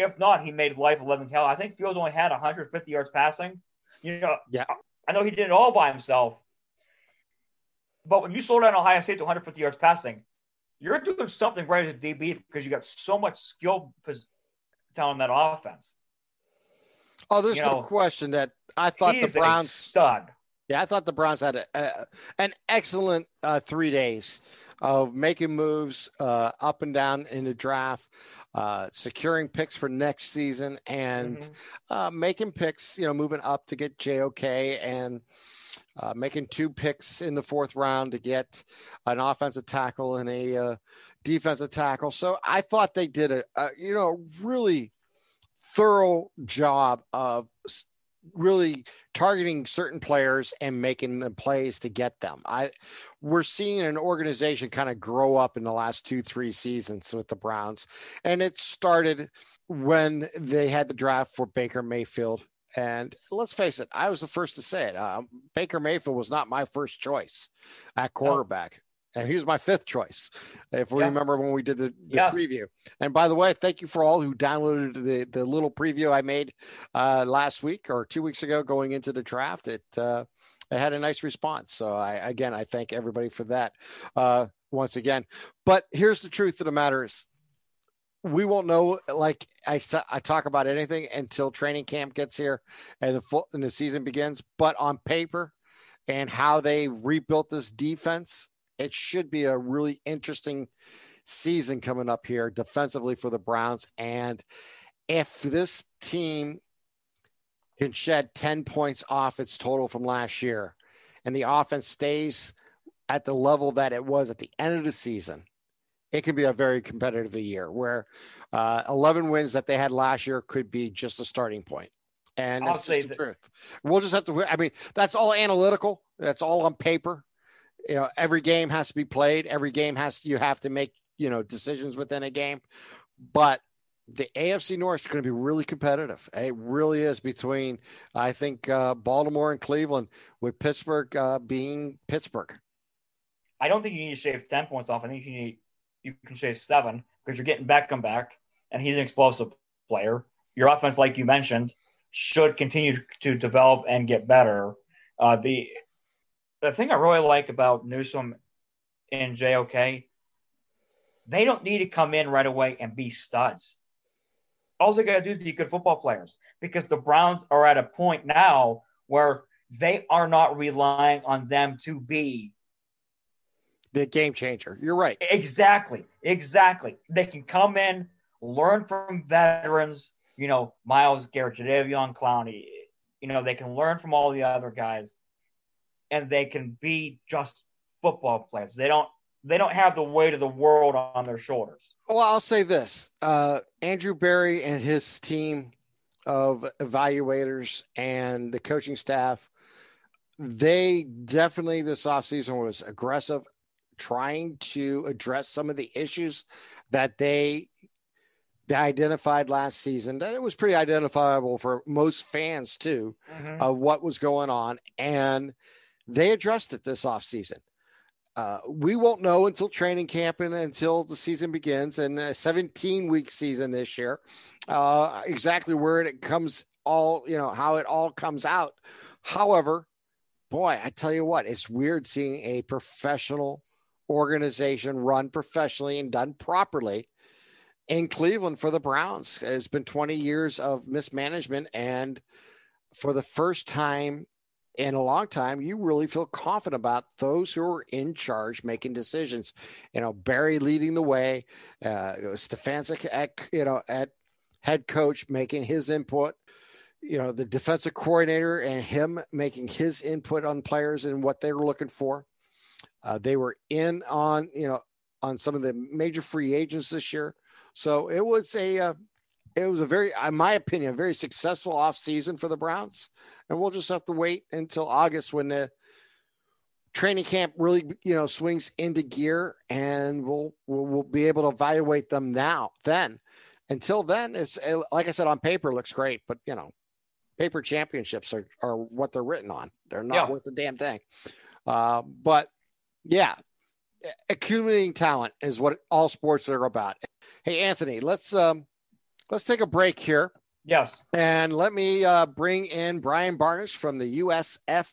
if not, he made life 11 hell. I think Fields only had 150 yards passing. You know, yeah. I know he did it all by himself. But when you slow down Ohio State to 150 yards passing, you're doing something right as a DB because you got so much skill talent in that offense. Oh, there's you no know, question that I thought the Browns stud. Yeah, I thought the Browns had a, a, an excellent uh, three days of making moves uh, up and down in the draft, uh, securing picks for next season, and mm-hmm. Uh, making picks. You know, moving up to get JOK and uh, making two picks in the fourth round to get an offensive tackle and a uh, defensive tackle. So I thought they did a, a you know really thorough job of really targeting certain players and making the plays to get them. I we're seeing an organization kind of grow up in the last 2-3 seasons with the Browns and it started when they had the draft for Baker Mayfield and let's face it, I was the first to say it. Uh, Baker Mayfield was not my first choice at quarterback. And he was my fifth choice, if we remember when we did the, the preview. And by the way, thank you for all who downloaded the, the little preview I made uh, last week or two weeks ago going into the draft. It uh, it had a nice response. So I again I thank everybody for that uh, once again. But here's the truth of the matter is we won't know like I, I talk about anything until training camp gets here and the full, and the season begins but on paper and how they rebuilt this defense it should be a really interesting season coming up here defensively for the Browns and if this team can shed 10 points off its total from last year and the offense stays at the level that it was at the end of the season it can be a very competitive year where uh, 11 wins that they had last year could be just a starting point. And I'll say the truth. We'll just have to. I mean, that's all analytical. That's all on paper. You know, every game has to be played. Every game has to, you have to make you know decisions within a game. But the AFC North is going to be really competitive. It really is between I think uh, Baltimore and Cleveland, with Pittsburgh uh, being Pittsburgh. I don't think you need to shave ten points off. I think you need you can shave seven because you're getting Beckham back, and he's an explosive player. Your offense, like you mentioned, should continue to develop and get better. Uh, the the thing I really like about Newsome and JOK, they don't need to come in right away and be studs. All they got to do is be good football players because the Browns are at a point now where they are not relying on them to be the game changer. You're right. Exactly. Exactly. They can come in, learn from veterans, you know, Myles Garrett, Jadeveon Clowney. You know, they can learn from all the other guys and they can be just football players. They don't they don't have the weight of the world on their shoulders. Well, I'll say this. Uh, Andrew Berry and his team of evaluators and the coaching staff, they definitely this offseason was aggressive trying to address some of the issues that they they identified last season that it was pretty identifiable for most fans too mm-hmm. of what was going on and they addressed it this offseason uh, we won't know until training camp and until the season begins and a 17 week season this year uh, exactly where it comes all you know how it all comes out however boy i tell you what it's weird seeing a professional organization run professionally and done properly in Cleveland for the Browns. It's been 20 years of mismanagement. And for the first time in a long time, you really feel confident about those who are in charge making decisions. You know, Berry leading the way, uh, Stefanski at you know at head coach making his input. You know, the defensive coordinator and him making his input on players and what they were looking for. Uh, they were in on you know on some of the major free agents this year, so it was a uh, it was a very, in my opinion, a very successful off season for the Browns, and we'll just have to wait until August when the training camp really, you know, swings into gear, and we'll we'll, we'll be able to evaluate them now. Then, until then, it's like I said on paper, looks great, but you know, paper championships are are what they're written on. They're not yeah. worth a damn thing. Uh, but yeah, accumulating talent is what all sports are about. Hey, Anthony, let's um let's take a break here. Yes. And let me uh, bring in Brian Barnish from the USF.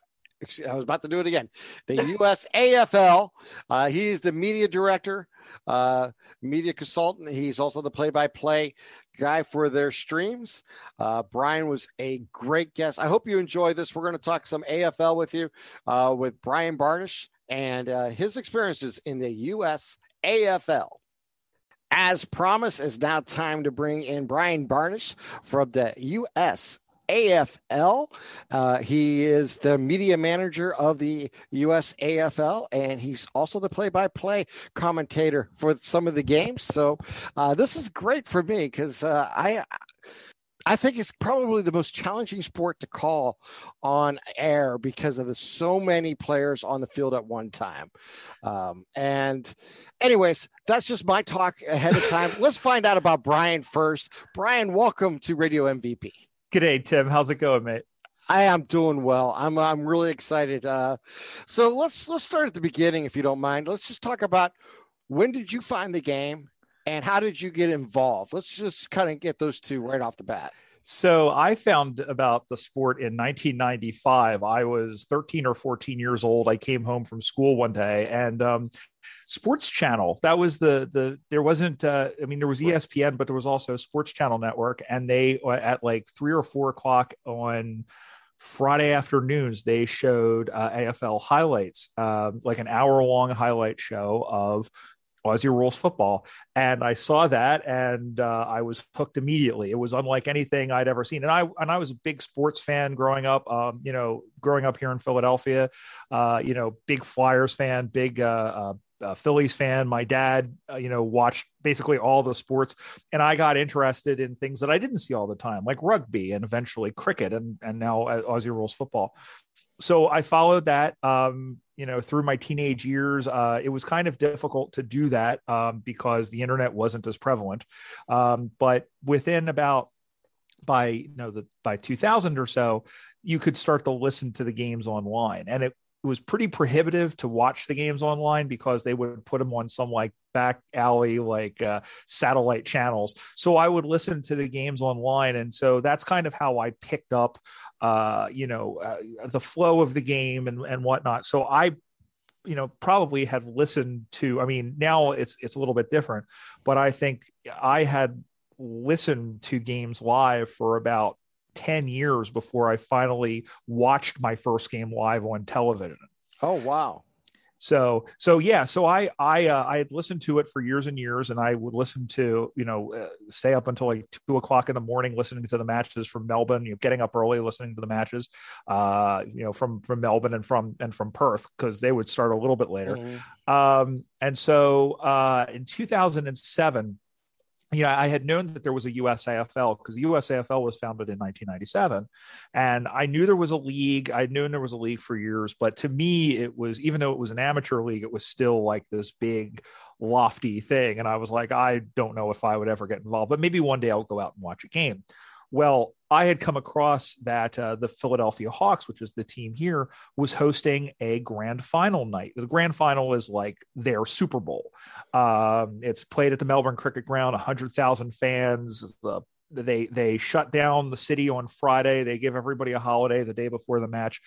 I was about to do it again. The [laughs] USAFL. Uh, he's the media director, uh, media consultant. He's also the play-by-play guy for their streams. Uh, Brian was a great guest. I hope you enjoy this. We're going to talk some AFL with you uh, with Brian Barnish and uh, his experiences in the USAFL. As promised, it's now time to bring in Brian Barnish from the U.S. AFL. Uh, he is the media manager of the US AFL, and he's also the play by play commentator for some of the games. So, uh, this is great for me because uh, I I think it's probably the most challenging sport to call on air because of the so many players on the field at one time. Um, and, anyways, that's just my talk ahead of time. [laughs] Let's find out about Brian first. Brian, welcome to Radio MVP. G'day, Tim. How's it going, mate? I am doing well. I'm I'm really excited. Uh, so let's let's start at the beginning, if you don't mind. Let's just talk about when did you find the game and how did you get involved? Let's just kind of get those two right off the bat. So I found about the sport in 1995. I was 13 or 14 years old. I came home from school one day and um, Sports Channel. That was the the. There wasn't. Uh, I mean, there was ESPN, but there was also Sports Channel Network, and they uh, at like three or four o'clock on. Friday afternoons, they showed uh, AFL highlights, um, like an hour long highlight show of Aussie rules football. And I saw that and uh, I was hooked immediately. It was unlike anything I'd ever seen. And I, and I was a big sports fan growing up, um, you know, growing up here in Philadelphia, uh, you know, big Flyers fan, big, uh, uh, uh Phillies fan. My dad, uh, you know, watched basically all the sports, and I got interested in things that I didn't see all the time, like rugby and eventually cricket, and and now Aussie rules football. So I followed that. Um, you know through my teenage years uh, it was kind of difficult to do that um, because the internet wasn't as prevalent. Um, but within about by you know the by 2000 or so you could start to listen to the games online. And it it was pretty prohibitive to watch the games online because they would put them on some like back alley like uh, satellite channels so i would listen to the games online and so that's kind of how i picked up uh, you know uh, the flow of the game and, and whatnot so i you know probably had listened to i mean now it's it's a little bit different but i think i had listened to games live for about 10 years before I finally watched my first game live on television. Oh, wow. So, so yeah, so I, I, uh, I had listened to it for years and years and I would listen to, you know, uh, stay up until like two o'clock in the morning, listening to the matches from Melbourne, you know, getting up early, listening to the matches, uh, you know, from, from Melbourne and from, and from Perth, cause they would start a little bit later. Mm-hmm. Um, and so, uh, in 2007, you know, I had known that there was a USAFL because the USAFL was founded in 1997. And I knew there was a league. I'd known there was a league for years. But to me, it was, even though it was an amateur league, it was still like this big, lofty thing. And I was like, I don't know if I would ever get involved, but maybe one day I'll go out and watch a game. Well, I had come across that uh, the Philadelphia Hawks, which is the team here, was hosting a grand final night. The grand final is like their Super Bowl. Um, it's played at the Melbourne Cricket Ground, 100,000 fans. The they they shut down the city on Friday. They give everybody a holiday the day before the match,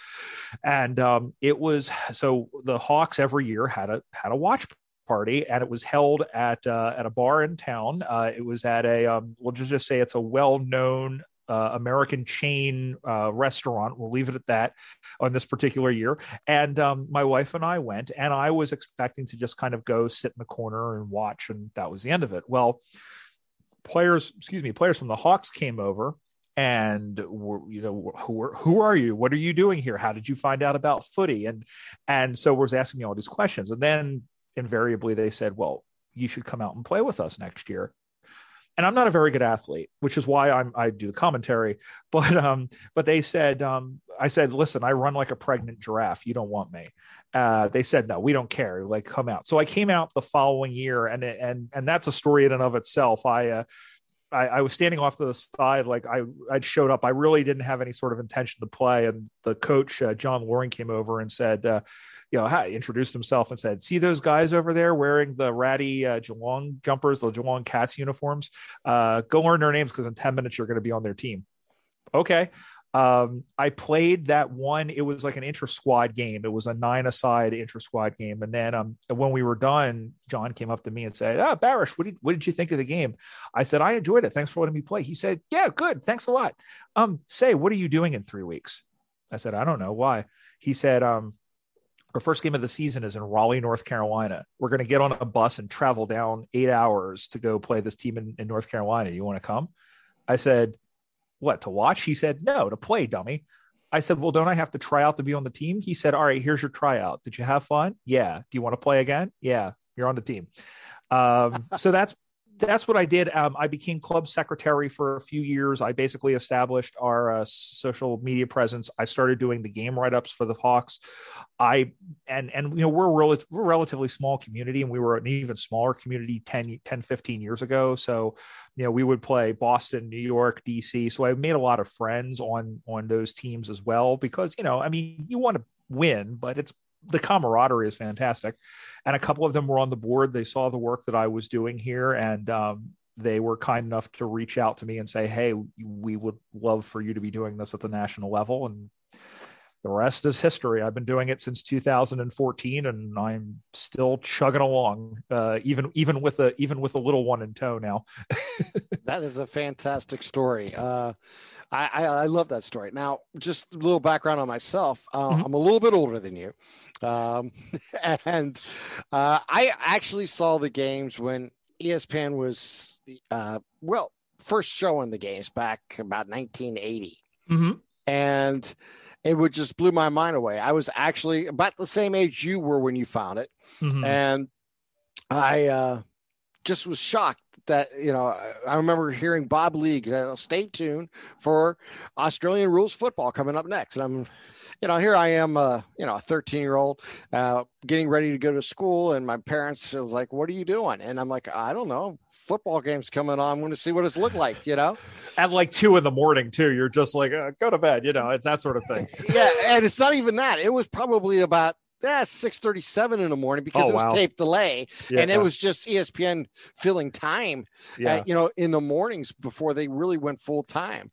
and um, it was so the Hawks every year had a had a watch party, and it was held at uh, at a bar in town. Uh, it was at a um, we'll just just say it's a well known uh, American chain uh, restaurant. We'll leave it at that on this particular year. And um, my wife and I went, and I was expecting to just kind of go sit in the corner and watch, and that was the end of it. Well, players, excuse me, players from the Hawks came over and were you know who who are you what are you doing here how did you find out about footy and and so was asking me all these questions and then invariably they said well you should come out and play with us next year and I'm not a very good athlete, which is why I'm I do the commentary. [laughs] But um, but they said um, I said, listen, I run like a pregnant giraffe. You don't want me. Uh, they said, no, we don't care. Like, come out. So I came out the following year, and and and that's a story in and of itself. I uh, I, I, was standing off to the side, like I I showed up. I really didn't have any sort of intention to play, and the coach uh, John Loring came over and said, uh, you know, hi, introduced himself and said, "See those guys over there wearing the ratty uh, Geelong jumpers, the Geelong Cats uniforms? Uh, go learn their names because in ten minutes you're going to be on their team." Okay, um, I played that one. It was like an inter squad game. It was a nine aside inter squad game. And then um, when we were done, John came up to me and said, "Ah, oh, Barish, what did what did you think of the game?" I said, "I enjoyed it. Thanks for letting me play." He said, "Yeah, good. Thanks a lot." Um, say, what are you doing in three weeks? I said, "I don't know why." He said, um, our first game of the season is in Raleigh, North Carolina. We're going to get on a bus and travel down eight hours to go play this team in, in North Carolina. You want to come? I said, what to watch? He said, no, to play, dummy. I said, well, don't I have to try out to be on the team? He said, all right, here's your tryout. Did you have fun? Yeah. Do you want to play again? Yeah, you're on the team. Um, so that's that's what I did. Um, I became club secretary for a few years. I basically established our uh, social media presence. I started doing the game write ups for the Hawks. I and and you know we're we're a relatively small community, and we were an even smaller community 10, 10, 15 years ago. So you know we would play Boston, New York, DC. So I made a lot of friends on on those teams as well because you know I mean you want to win, but it's the camaraderie is fantastic. And a couple of them were on the board. They saw the work that I was doing here and um, they were kind enough to reach out to me and say, Hey, we would love for you to be doing this at the national level. And the rest is history. I've been doing it since 2014 and I'm still chugging along, uh, even, even with a, even with a little one in tow now. [laughs] that is a fantastic story. Uh, I, I, I, love that story. Now, just a little background on myself. Uh, mm-hmm. I'm a little bit older than you. Um, [laughs] and uh, I actually saw the games when ESPN was, uh, well, first showing the games back about 1980. Mm-hmm. And it would just blew my mind away. I was actually about the same age you were when you found it. Mm-hmm. And I uh, just was shocked that you know I remember hearing Bob League. Stay tuned for Australian rules football coming up next, and I'm, you know, here I am, uh, you know, a 13 year old, uh, getting ready to go to school, and my parents was like, "What are you doing?" And I'm like, "I don't know, football game's coming on. I'm going to see what it's look like," you know. At like two in the morning too, you're just like, uh, "Go to bed," you know. It's that sort of thing. yeah, and it's not even that. It was probably about that's 637 in the morning because oh, it was wow. tape delay yeah. and it was just espn filling time yeah. At, you know in the mornings before they really went full time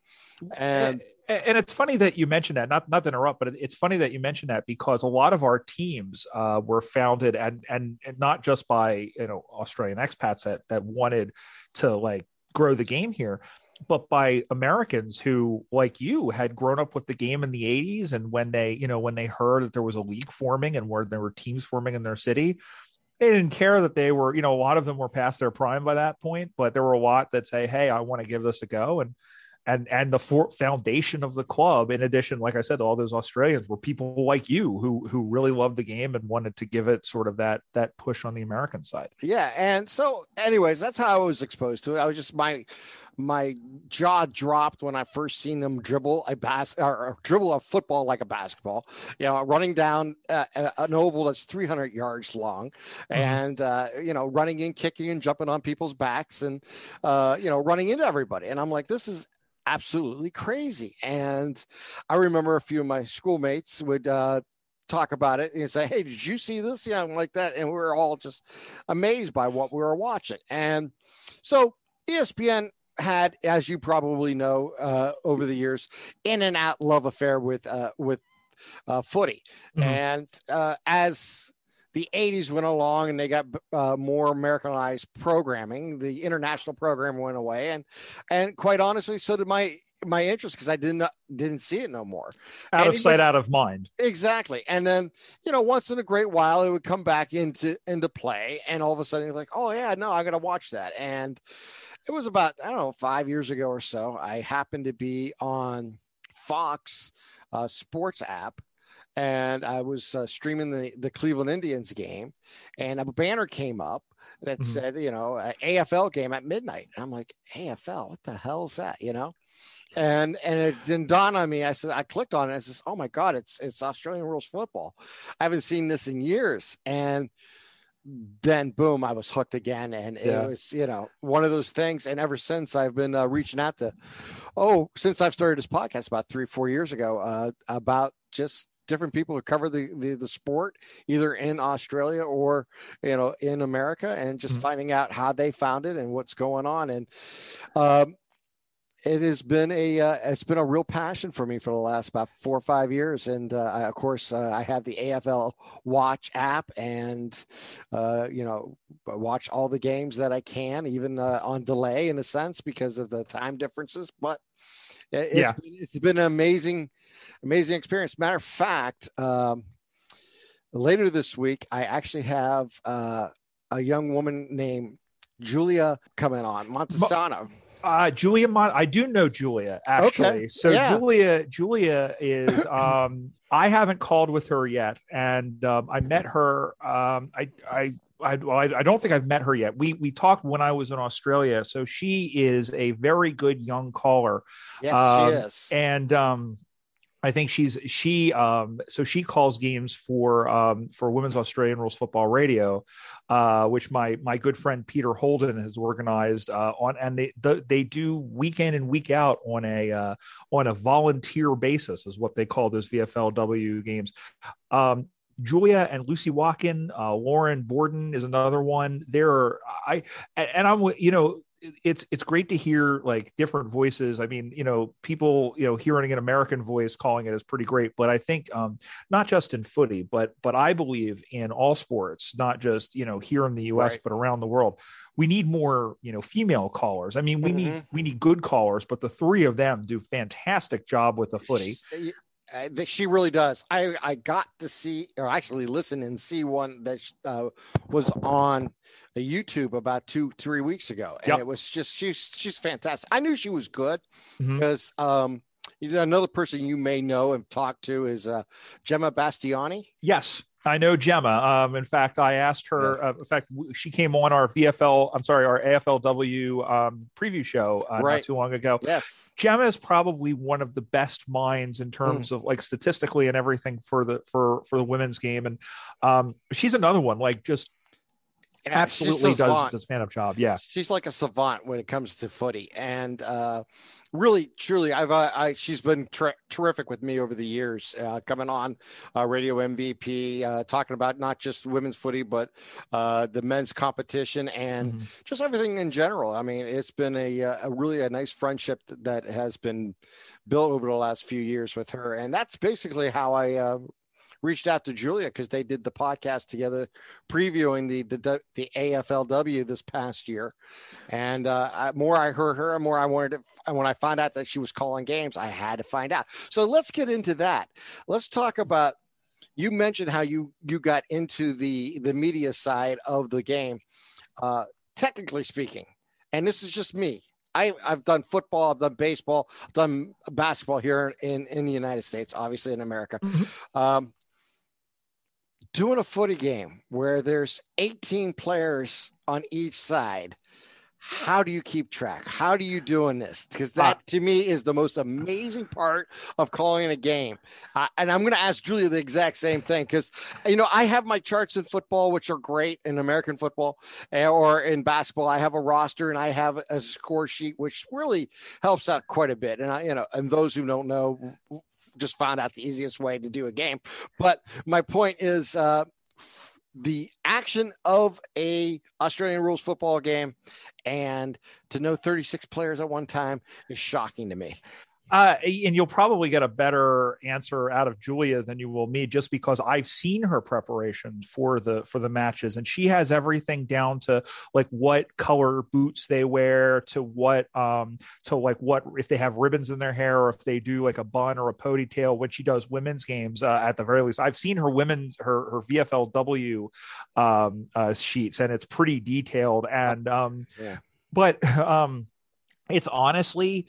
and and it's funny that you mentioned that not not to interrupt but it's funny that you mentioned that because a lot of our teams uh, were founded and, and and not just by you know australian expats that that wanted to like grow the game here but by Americans who, like you, had grown up with the game in the 80s. And when they, you know, when they heard that there was a league forming and where there were teams forming in their city, they didn't care that they were, you know, a lot of them were past their prime by that point, but there were a lot that say, Hey, I want to give this a go. And, and, and the for- foundation of the club, in addition, like I said, all those Australians were people like you who, who really loved the game and wanted to give it sort of that, that push on the American side. Yeah. And so anyways, that's how I was exposed to it. I was just my, my jaw dropped when I first seen them dribble a bas or dribble a football like a basketball, you know, running down uh, an oval that's 300 yards long, mm-hmm. and uh, you know, running in, kicking and jumping on people's backs, and uh, you know, running into everybody. And I'm like, this is absolutely crazy. And I remember a few of my schoolmates would uh, talk about it and say, "Hey, did you see this?" Yeah, I'm like that, and we were all just amazed by what we were watching. And so ESPN had, as you probably know, uh, over the years, in and out love affair with uh, with uh, footy, mm-hmm. and uh, as the 80s went along and they got uh, more Americanized programming. The international program went away, and and quite honestly, so did my my interest because I didn't didn't see it no more. Out Anybody, of sight, out of mind. Exactly. And then you know, once in a great while, it would come back into into play, and all of a sudden, you're like, oh yeah, no, I got to watch that. And it was about I don't know five years ago or so. I happened to be on Fox uh, Sports app and I was uh, streaming the, the Cleveland Indians game, and a banner came up that mm-hmm. said, you know, AFL game at midnight. And I'm like, AFL, what the hell is that? You know? And and it didn't dawn on me. I said, I clicked on it. I says, oh my God, it's it's Australian rules football. I haven't seen this in years. And then boom, I was hooked again. And yeah. it was, you know, one of those things. And ever since I've been uh, reaching out to, oh, since I've started this podcast about three, four years ago, uh, about just different people who cover the, the, the sport either in Australia or you know in America and just mm-hmm. finding out how they found it and what's going on. And um, it has been a uh, it's been a real passion for me for the last about four or five years. And uh, I, of course uh, i have the afl watch app and uh, you know watch all the games that i can even uh, on delay in a sense because of the time differences. But it's yeah. been, it's been an amazing, amazing experience. Matter of fact, um, later this week, I actually have uh, a young woman named Julia coming on Montesano. Uh, Julia, Mon- I do know Julia actually. Okay. So yeah. Julia, Julia is. Um, I haven't called with her yet, and um, I met her. Um, I, I, I, I don't think I've met her yet. We we talked when I was in Australia. So she is a very good young caller. Yes, um, she is. And um, I think she's she um so she calls games for um for Women's Australian Rules Football Radio, uh, which my my good friend Peter Holden has organized uh, on, and they the, they do week in and week out on a uh, on a volunteer basis is what they call those VFLW games. Um, Julia and Lucy Walken, uh, Lauren Borden is another one. There, are, I and I'm you know it's it's great to hear like different voices. I mean, you know, people you know hearing an American voice calling it is pretty great. But I think um, not just in footy, but but I believe in all sports, not just you know here in the U.S. Right. but around the world. We need more you know female callers. I mean, we mm-hmm. need we need good callers, but the three of them do fantastic job with the footy. Uh, she really does. I I got to see or actually listen and see one that uh, was on YouTube about two three weeks ago, and yep. it was just she's she's fantastic. I knew she was good mm-hmm. because um, another person you may know and talk to is uh, Gemma Bastiani. Yes, I know Gemma. Um, in fact, I asked her. Uh, in fact, she came on our VFL. I'm sorry, our AFLW um, preview show uh, right. not too long ago. Yes, Gemma is probably one of the best minds in terms mm. of like statistically and everything for the for for the women's game, and um, she's another one like just yeah, absolutely does does fan up job. Yeah, she's like a savant when it comes to footy, and uh, really, truly, I've uh, I, she's been ter- terrific with me over the years, uh, coming on uh, Radio MVP, uh, talking about not just women's footy, but uh, the men's competition and mm-hmm. just everything in general. I mean, it's been a, uh, a really a nice friendship that has been built over the last few years with her, and that's basically how I reached out to Julia because they did the podcast together, previewing the the, the AFLW this past year. And uh, I, more I heard her, more I wanted to. And when I found out that she was calling games, I had to find out. So let's get into that. Let's talk about. You mentioned how you you got into the the media side of the game. Uh, technically speaking, and this is just me. I, I've done football, I've done baseball, I've done basketball here in, in the United States, obviously in America. Mm-hmm. Um, doing a footy game where there's 18 players on each side how do you keep track? How do you doing this? Because that uh, to me is the most amazing part of calling a game. Uh, and i'm going to ask julia the exact same thing because you know i have my charts in football which are great in american football eh, or in basketball. I have a roster and i have a score sheet which really helps out quite a bit. And i you know and those who don't know just found out the easiest way to do a game. But my point is, uh, the action of a Australian rules football game and to know 36 players at one time is shocking to me. Uh, and you'll probably get a better answer out of Julia than you will me, just because I've seen her preparation for the for the matches, and she has everything down to like what color boots they wear, to what um to like what if they have ribbons in their hair, or if they do like a bun or a ponytail when she does women's games. Uh, at the very least, I've seen her women's her her VFLW um, uh, sheets, and it's pretty detailed. And um, yeah. but [laughs] um, it's honestly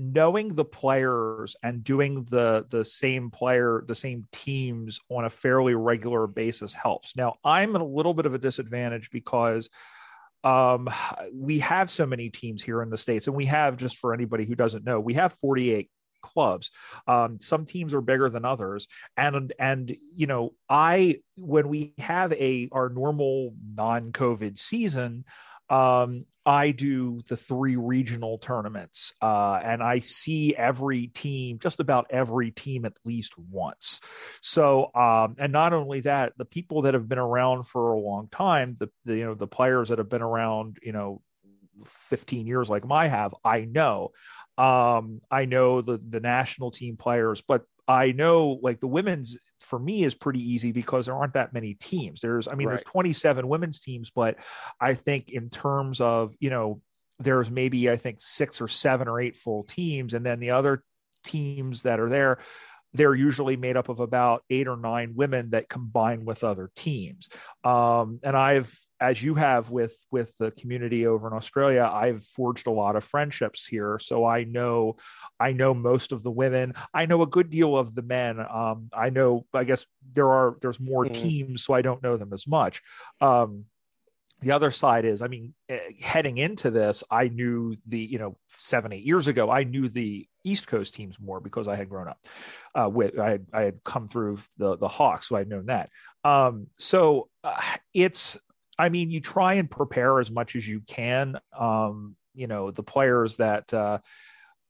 knowing the players and doing the the same player the same teams on a fairly regular basis helps. Now i'm at a little bit of a disadvantage because um we have so many teams here in the states and we have just for anybody who doesn't know we have 48 clubs. Um some teams are bigger than others and and you know i when we have a our normal non-covid season um, I do the three regional tournaments, uh, and I see every team, just about every team, at least once. So, um, and not only that, the people that have been around for a long time, the, the you know the players that have been around, you know, 15 years like I have, I know. Um, I know the the national team players, but I know like the women's for me is pretty easy because there aren't that many teams. There's, I mean, right. there's 27 women's teams, but I think in terms of, you know, there's maybe I think six or seven or eight full teams, and then the other teams that are there, they're usually made up of about eight or nine women that combine with other teams. Um, and I've as you have with with the community over in Australia, I've forged a lot of friendships here, so I know I know most of the women. I know a good deal of the men. Um, I know, I guess there are there's more mm. teams, so I don't know them as much. Um, the other side is, I mean, eh, heading into this, I knew the you know seven eight years ago, I knew the East Coast teams more because I had grown up uh, with I had, I had come through the the Hawks, so I'd known that. Um, so uh, it's I mean, you try and prepare as much as you can. Um, you know, the players that, uh,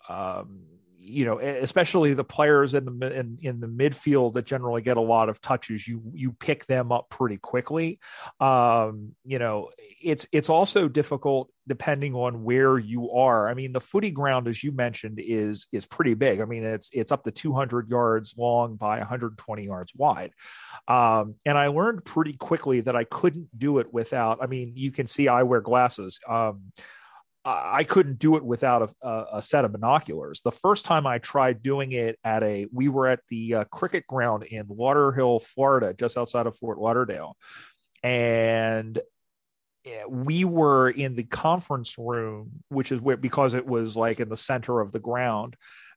um, you know, especially the players in the in, in the midfield that generally get a lot of touches, you you pick them up pretty quickly. Um, you know, it's it's also difficult depending on where you are. I mean, the footy ground, as you mentioned, is is pretty big. I mean, it's it's up to 200 yards long by 120 yards wide. Um, and I learned pretty quickly that I couldn't do it without. I mean, you can see I wear glasses. Um, I couldn't do it without a, a, set of binoculars. The first time I tried doing it at a, we were at the uh, cricket ground in Lauderhill, Florida, just outside of Fort Lauderdale, and we were in the conference room, which is where because it was like in the center of the ground,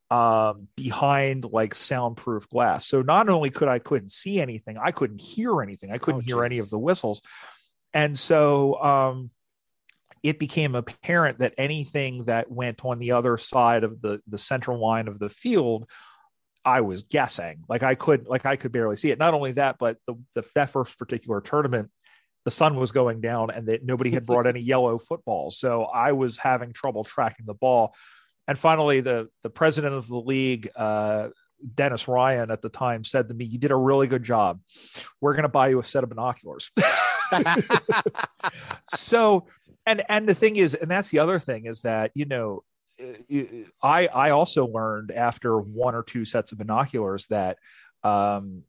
um, behind like soundproof glass. So not only could I couldn't see anything, I couldn't hear anything. I couldn't oh, hear any of the whistles, and so. Um, it became apparent that anything that went on the other side of the the central line of the field I was guessing. Like I could like I could barely see it. Not only that, but the, the that first particular tournament, the sun was going down and that nobody had brought any [laughs] yellow footballs. So I was having trouble tracking the ball. And finally, the the president of the league, uh, Dennis Ryan at the time said to me, You did a really good job. We're gonna buy you a set of binoculars. [laughs] [laughs] so and and the thing is and that's the other thing is that you know i i also learned after one or two sets of binoculars that um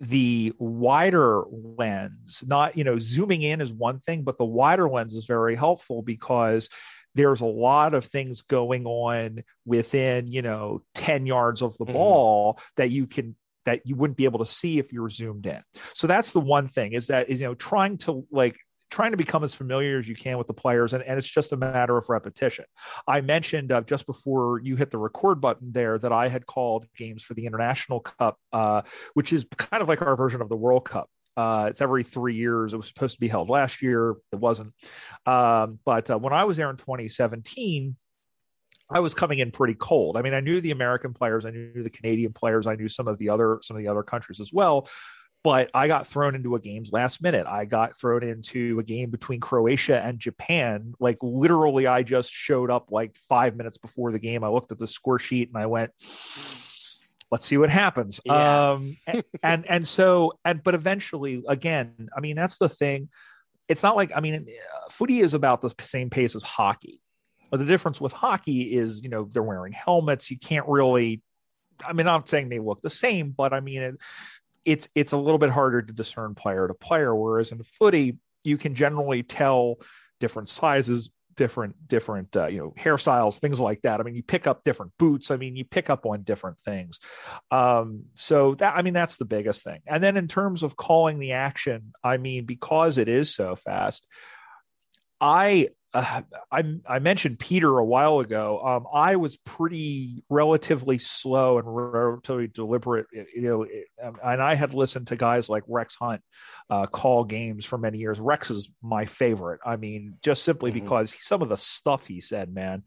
the wider lens not you know zooming in is one thing but the wider lens is very helpful because there's a lot of things going on within you know 10 yards of the mm-hmm. ball that you can that you wouldn't be able to see if you were zoomed in so that's the one thing is that is you know trying to like trying to become as familiar as you can with the players, and, and it's just a matter of repetition. I mentioned uh, just before you hit the record button there that I had called games for the International Cup, uh, which is kind of like our version of the World Cup. Uh, it's every three years. It was supposed to be held last year. It wasn't. Um, but uh, when I was there in 2017, I was coming in pretty cold. I mean, I knew the American players, I knew the Canadian players, I knew some of the other some of the other countries as well but I got thrown into a game's last minute. I got thrown into a game between Croatia and Japan. Like literally, I just showed up like five minutes before the game. I looked at the score sheet and I went, let's see what happens. Yeah. Um, and, and, and so, and, but eventually, again, I mean, that's the thing. It's not like, I mean, footy is about the same pace as hockey. But the difference with hockey is, you know, they're wearing helmets. You can't really. I mean, I'm not saying they look the same, but I mean, it, it's it's a little bit harder to discern player to player. Whereas in footy, you can generally tell different sizes, different different uh, you know hairstyles things like that. I mean you pick up different boots. I mean you pick up on different things. Um, so that i mean that's the biggest thing. And then in terms of calling the action i mean because it is so fast i uh, I, I mentioned Peter a while ago. Um, I was pretty relatively slow and relatively deliberate, you know, um, and I had listened to guys like Rex Hunt uh, call games for many years. Rex is my favorite. I mean, just simply mm-hmm. because some of the stuff he said, man.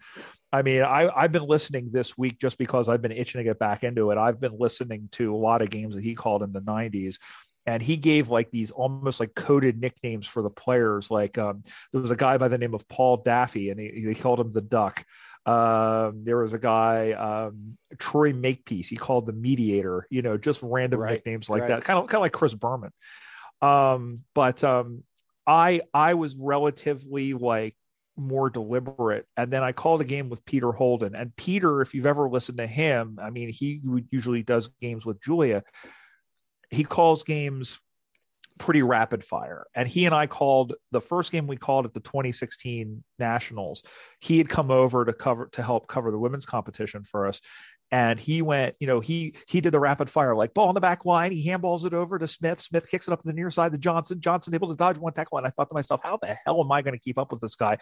I mean, I, I've been listening this week just because I've been itching to get back into it. I've been listening to a lot of games that he called in the 90s and he gave like these almost like coded nicknames for the players. Like um, there was a guy by the name of Paul Daffy, and he, they called him the Duck. Um, there was a guy, um, Troy Makepeace. He called the Mediator. You know, just random right, nicknames like right. that, kind of kind of like Chris Berman. Um, but um, I I was relatively like more deliberate. And then I called a game with Peter Holden. And Peter, if you've ever listened to him, I mean, he usually does games with Julia he calls games pretty rapid fire. And he and I called the first game we called at the 2016 Nationals. He had come over to cover to help cover the women's competition for us. And he went, you know, he he did the rapid fire, like ball on the back line. He handballs it over to Smith. Smith kicks it up to the near side to Johnson. Johnson able to dodge one tackle. And I thought to myself, how the hell am I going to keep up with this guy?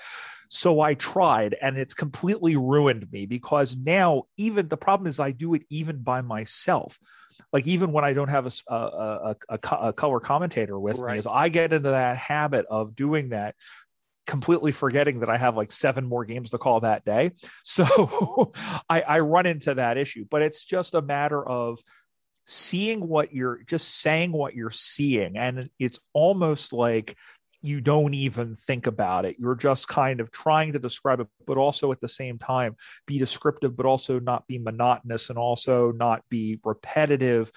So I tried, and it's completely ruined me because now even the problem is I do it even by myself like even when I don't have a, a, a, a color commentator with right. me, is I get into that habit of doing that completely forgetting that I have like seven more games to call that day. [laughs] So I, I run into that issue, but it's just a matter of seeing what you're just saying what you're seeing. And it's almost like you don't even think about it. You're just kind of trying to describe it, but also at the same time be descriptive, but also not be monotonous and also not be repetitive,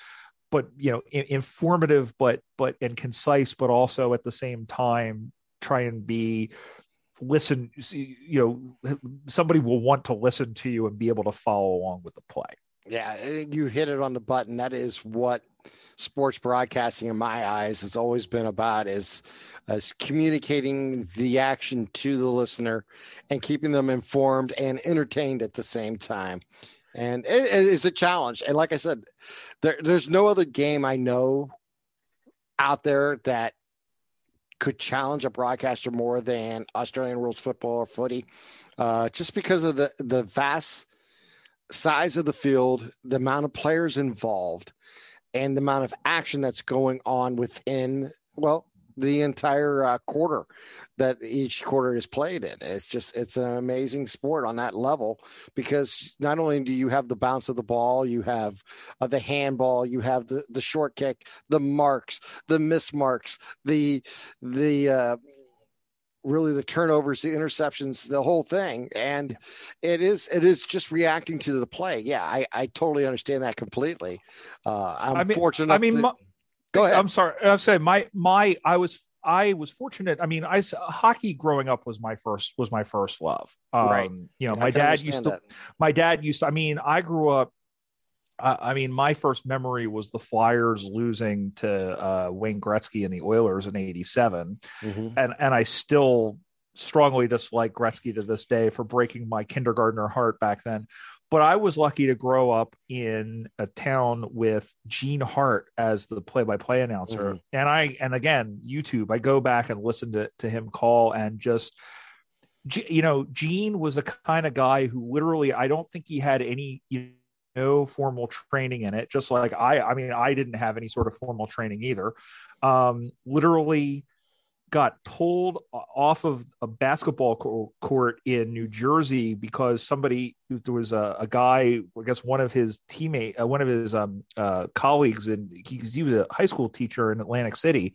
but you know, I- informative, but but and concise, but also at the same time try and be listen. You know, somebody will want to listen to you and be able to follow along with the play. Yeah, you hit it on the button. That is what sports broadcasting in my eyes has always been about is, is communicating the action to the listener and keeping them informed and entertained at the same time and it is a challenge and like i said there, there's no other game i know out there that could challenge a broadcaster more than australian rules football or footy uh, just because of the the vast size of the field the amount of players involved and the amount of action that's going on within well the entire uh, quarter that each quarter is played in. It's just it's an amazing sport on that level because not only do you have the bounce of the ball, you have uh, the handball, you have the the short kick, the marks, the miss marks, the the uh, really the turnovers, the interceptions, the whole thing. And it is it is just reacting to the play. Yeah, I, I totally understand that completely. Uh, I'm I mean, fortunate. I mean, to, my, go ahead. I'm sorry. I'm saying my my I was I was fortunate. I mean, I hockey growing up was my first was my first love. Um, right. You know, my dad used to. That. My dad used to. I mean, I grew up I mean, my first memory was the Flyers losing to uh, Wayne Gretzky and the Oilers in '87, mm-hmm. and and I still strongly dislike Gretzky to this day for breaking my kindergartner heart back then. But I was lucky to grow up in a town with Gene Hart as the play-by-play announcer, mm-hmm. and I and again YouTube. I go back and listen to to him call and just you know, Gene was a kind of guy who literally, I don't think he had any, you no formal training in it just like i i mean i didn't have any sort of formal training either um literally got pulled off of a basketball court in New Jersey because somebody there was a, a guy, I guess one of his teammate, uh, one of his um, uh, colleagues, and he, he was a high school teacher in Atlantic City,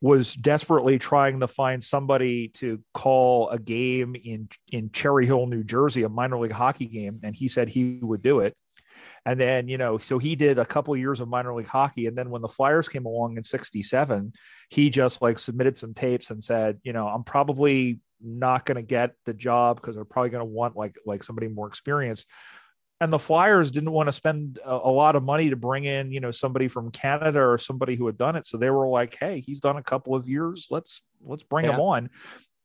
was desperately trying to find somebody to call a game in in Cherry Hill, New Jersey, a minor league hockey game, and he said he would do it. And then, you know, so he did a couple of years of minor league hockey. And then when the Flyers came along in 67, he just like submitted some tapes and said, you know, I'm probably not going to get the job because they're probably going to want like like somebody more experienced and the Flyers didn't want to spend a, a, lot of money to bring in, you know, somebody from Canada or somebody who had done it. So they were like, "Hey, he's done a couple of years. Let's let's bring yeah. him on."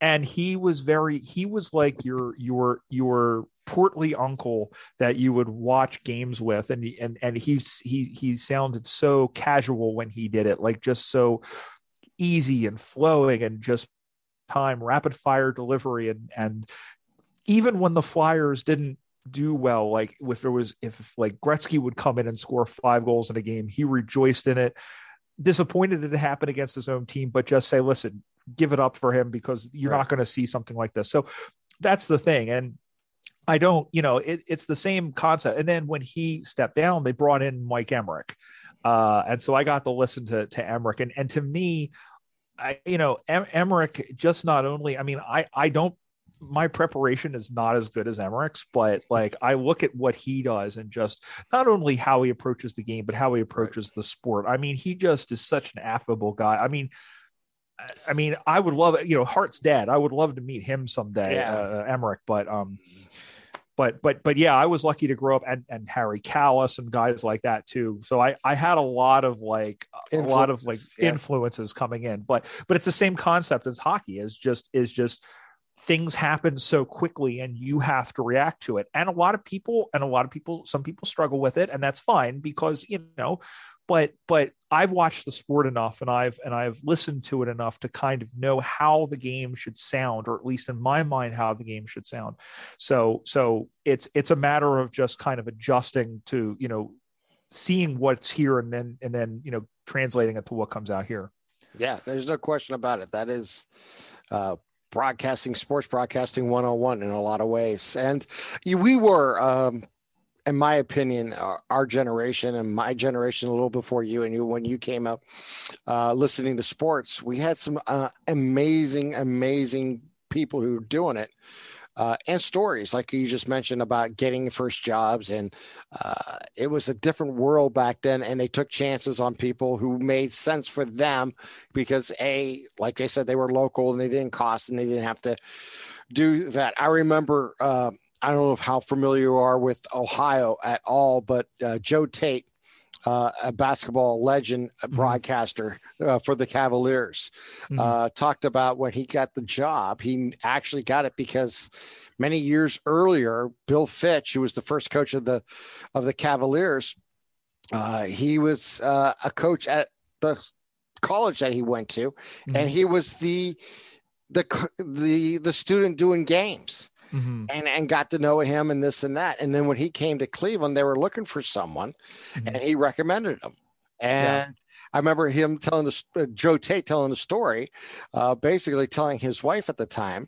And he was very he was like your your your portly uncle that you would watch games with and and and he's he he sounded so casual when he did it, like just so easy and flowing and just time rapid fire delivery and and even when the Flyers didn't do well. Like if there was if like Gretzky would come in and score five goals in a game, he rejoiced in it. Disappointed that it happened against his own team, but just say, listen, give it up for him because you're right. not going to see something like this. So that's the thing. And I don't, you know, it, it's the same concept. And then when he stepped down, they brought in Mike Emrick. Uh, and so I got to listen to to Emrick, and and to me, I you know em- Emrick just not only I mean I I don't my preparation is not as good as Emrick's, but like I look at what he does and just not only how he approaches the game, but how he approaches right. the sport. I mean, he just is such an affable guy. I mean, I mean, I would love. You know, Hart's dad. I would love to meet him someday, yeah. uh, Emrick. But um, but but but yeah, I was lucky to grow up and and Harry Kalas and guys like that too. So I I had a lot of like a lot of like yeah. influences coming in. But but it's the same concept as hockey. Is just is just things happen so quickly and you have to react to it. And a lot of people and a lot of people some people struggle with it and that's fine because you know but but i've watched the sport enough and i've and i've listened to it enough to kind of know how the game should sound or at least in my mind how the game should sound. So so it's it's a matter of just kind of adjusting to you know seeing what's here and then and then you know translating it to what comes out here. Yeah there's no question about it. That is uh broadcasting, sports broadcasting 101 in a lot of ways. And we were, um, in my opinion, our, our, generation and my generation, a little before you and you, when you came up uh, listening to sports, we had some uh, amazing, amazing people who were doing it uh, and stories like you just mentioned about getting first jobs and uh, it was a different world back then and they took chances on people who made sense for them because a like i said they were local and they didn't cost and they didn't have to do that. I remember uh, i don't know how familiar you are with ohio at all but uh, joe tait uh, a basketball legend, a mm-hmm. broadcaster uh, for the Cavaliers, mm-hmm. uh, talked about when he got the job. He actually got it because many years earlier, Bill Fitch, who was the first coach of the of the Cavaliers, uh, he was uh, a coach at the college that he went to, mm-hmm. and he was the the the the student doing games mm-hmm. and and got to know him and this and that. And then when he came to Cleveland, they were looking for someone, mm-hmm. and he recommended him. And yeah. I remember him telling the uh, Joe Tait telling the story, uh, basically telling his wife at the time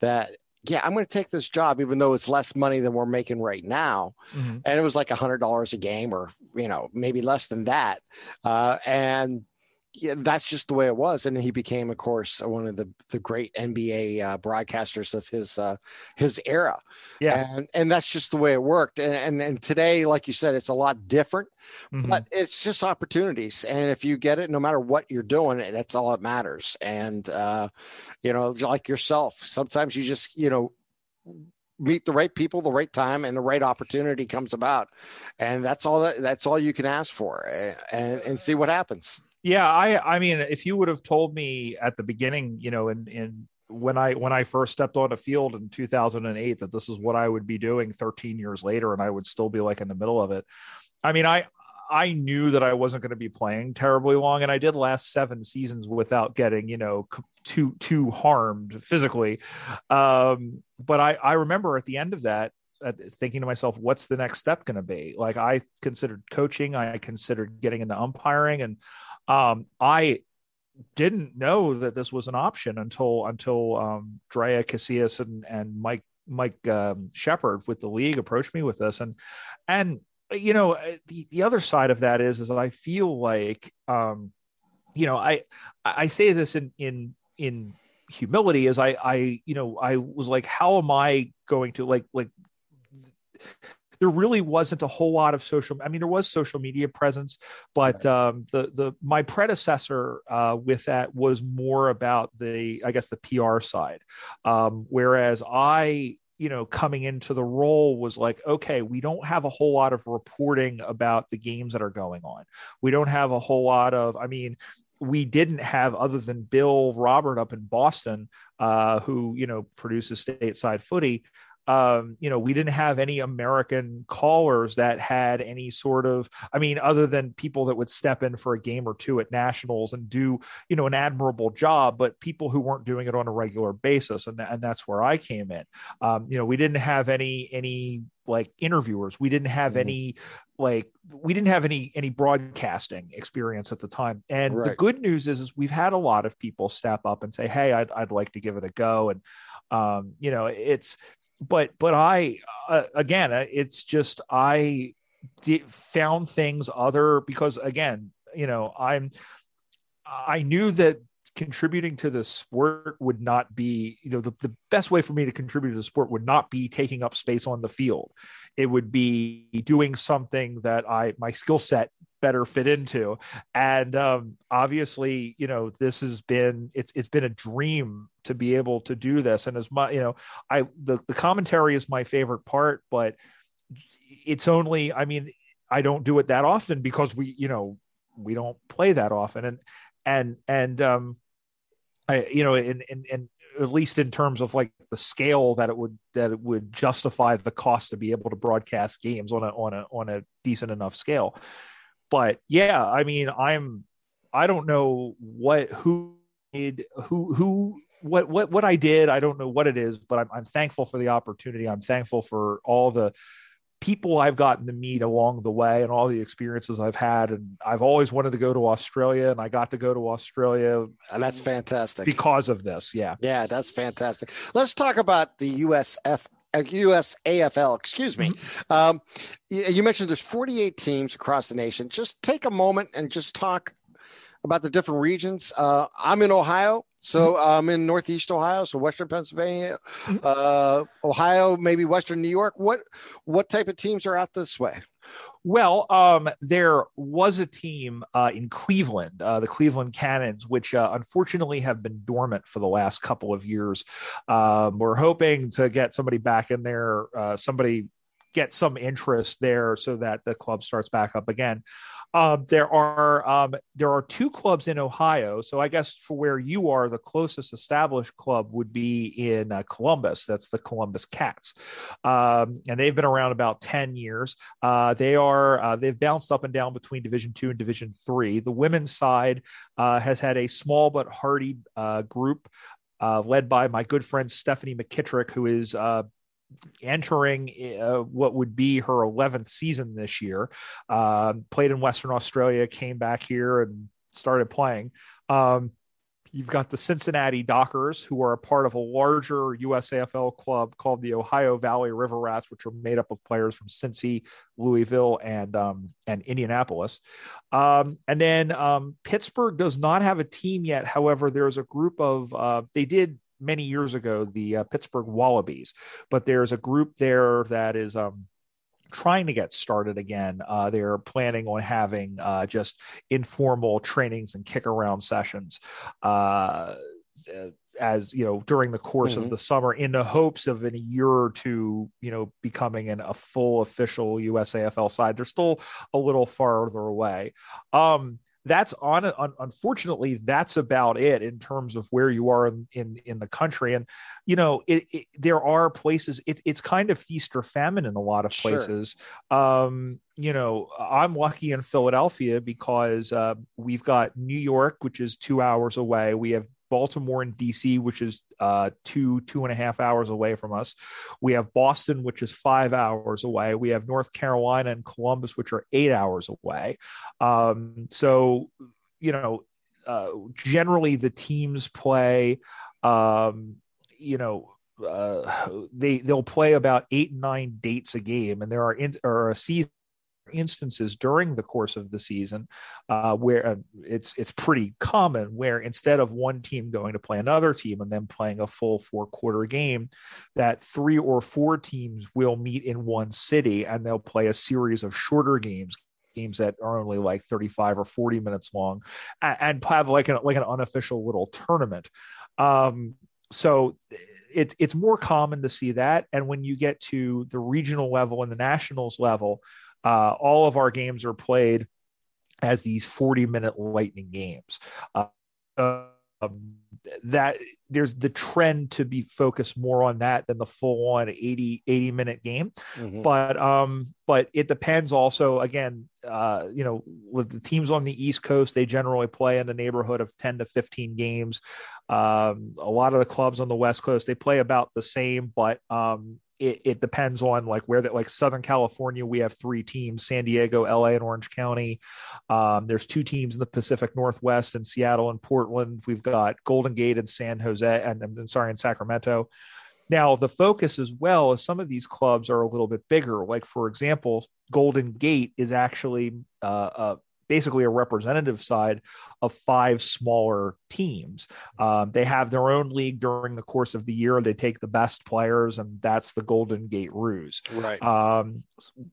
that yeah, I'm going to take this job, even though it's less money than we're making right now. Mm-hmm. And it was like a hundred dollars a game or, you know, maybe less than that. Uh, and yeah, that's just the way it was. And he became, of course, one of the, the great NBA uh, broadcasters of his uh, his era. Yeah, and and that's just the way it worked. And and, and today, like you said, it's a lot different, mm-hmm. but it's just opportunities. And if you get it, no matter what you're doing, that's all that matters. And uh, you know, like yourself, sometimes you just you know meet the right people the right time and the right opportunity comes about and that's all that that's all you can ask for and and see what happens yeah, I I mean, if you would have told me at the beginning, you know, in in when I when I first stepped on a field in 2008 that this is what I would be doing 13 years later and I would still be like in the middle of it. I mean, I I knew that I wasn't going to be playing terribly long and I did last 7 seasons without getting, you know, too too harmed physically. Um, but I I remember at the end of that thinking to myself, what's the next step going to be? Like I considered coaching, I considered getting into umpiring, and um, I didn't know that this was an option until until um, Drea Casillas and and Mike Mike um, Shepard with the league approached me with this, and and you know uh, the the other side of that is is I feel like um, you know I I say this in in in humility as I I you know I was like how am I going to like like there really wasn't a whole lot of social. I mean, there was social media presence, but um, the the my predecessor uh, with that was more about the I guess the PR side, um, whereas I you know, coming into the role was like, okay, we don't have a whole lot of reporting about the games that are going on. We don't have a whole lot of, I mean, we didn't have other than Bill Robert up in Boston, uh, who you know produces stateside footy um, you know, we didn't have any American callers that had any sort of, I mean, other than people that would step in for a game or two at nationals and do, you know, an admirable job, but people who weren't doing it on a regular basis. And, and that's where I came in. Um, you know, we didn't have any, any like interviewers. We didn't have mm-hmm. any like we didn't have any any broadcasting experience at the time and right. the good news is is we've had a lot of people step up and say hey i'd, I'd like to give it a go and um, you know it's but but I uh, again, uh, it's just I did, found things other because again, you know, I'm I knew that contributing to the sport would not be you know the, the best way for me to contribute to the sport would not be taking up space on the field. It would be doing something that i my skill set better fit into. And um, obviously you know this has been it's it's been a dream to be able to do this. And as my you know i the, the commentary is my favorite part but it's only i mean i don't do it that often because we you know we don't play that often. And and and um i you know and and and at least in terms of like the scale that it would that it would justify the cost to be able to broadcast games on a on a on a decent enough scale but yeah i mean i'm i don't know what who did who who what what what i did i don't know what it is but i'm, I'm thankful for the opportunity i'm thankful for all the people I've gotten to meet along the way and all the experiences I've had. And I've always wanted to go to Australia and I got to go to Australia. And that's fantastic. Because of this. Yeah. Yeah, that's fantastic. Let's talk about the USF. Uh, US AFL, excuse me. Mm-hmm. Um, you mentioned there's 48 teams across the nation. Just take a moment and just talk about the different regions. Uh, I'm in Ohio. So mm-hmm. I'm in Northeast Ohio, so Western Pennsylvania, mm-hmm. uh, Ohio, maybe Western New York. What what type of teams are out this way? Well, um, there was a team uh, in Cleveland, uh, the Cleveland Cannons, which uh, unfortunately have been dormant for the last couple of years. Um, we're hoping to get somebody back in there, uh, somebody get some interest there so that the club starts back up again. Um, there are um, there are two clubs in Ohio. So I guess for where you are, the closest established club would be in uh, Columbus. That's the Columbus Cats, um, and they've been around about ten years. Uh, they are uh, they've bounced up and down between Division two and Division three. The women's side uh, has had a small but hearty uh, group. Uh, led by my good friend Stephanie McKittrick, who is uh, entering uh, what would be her 11th season this year. Uh, played in Western Australia, came back here and started playing. Um, you've got the Cincinnati Dockers, who are a part of a larger USAFL club called the Ohio Valley River Rats, which are made up of players from Cincy, Louisville, and um, and Indianapolis. Um, and then um, Pittsburgh does not have a team yet. However, there's a group of uh, they did many years ago, the uh, Pittsburgh Wallabies. But there's a group there that is um, trying to get started again. Uh, they're planning on having uh, just informal trainings and kick around sessions. Uh, as you know during the course mm-hmm. of the summer in the hopes of in a year or two you know becoming an, a full official usafl side they're still a little farther away um that's on un, unfortunately that's about it in terms of where you are in in, in the country. And you know it, it, there are places it, it's kind of feast or famine in a lot of places. Sure. um you know i'm lucky in philadelphia because uh, we've got new york which is two hours away. We have Baltimore and DC, which is uh, two, two and a half hours away from us. We have Boston, which is five hours away. We have North Carolina and Columbus, which are eight hours away. Um, so, you know, uh, generally the teams play, um, you know, uh, they they'll play about eight nine dates a game, and there are in, or a season instances during the course of the season uh, where uh, it's it's pretty common where instead of one team going to play another team and then playing a full four quarter game that three or four teams will meet in one city and they'll play a series of shorter games games that are only like 35 or 40 minutes long and, and have like an like an unofficial little tournament. Um, so it's it's more common to see that. And when you get to the regional level and the nationals level uh, all of our games are played as these 40 minute lightning games. Uh, um, that there's the trend to be focused more on that than the full on 80 80 minute game mm-hmm. but um but it depends also again uh you know with the teams on the east coast they generally play in the neighborhood of 10 to 15 games um a lot of the clubs on the west coast they play about the same but um it, it depends on like where that like Southern California, we have three teams: San Diego, LA, and Orange County. Um, there's two teams in the Pacific Northwest in Seattle and Portland. We've got Golden Gate and San Jose, and I'm sorry, in Sacramento. Now, the focus as well is some of these clubs are a little bit bigger. Like, for example, Golden Gate is actually uh, uh, basically a representative side of five smaller teams. Um, they have their own league during the course of the year. They take the best players, and that's the Golden Gate Roos. Right. Um,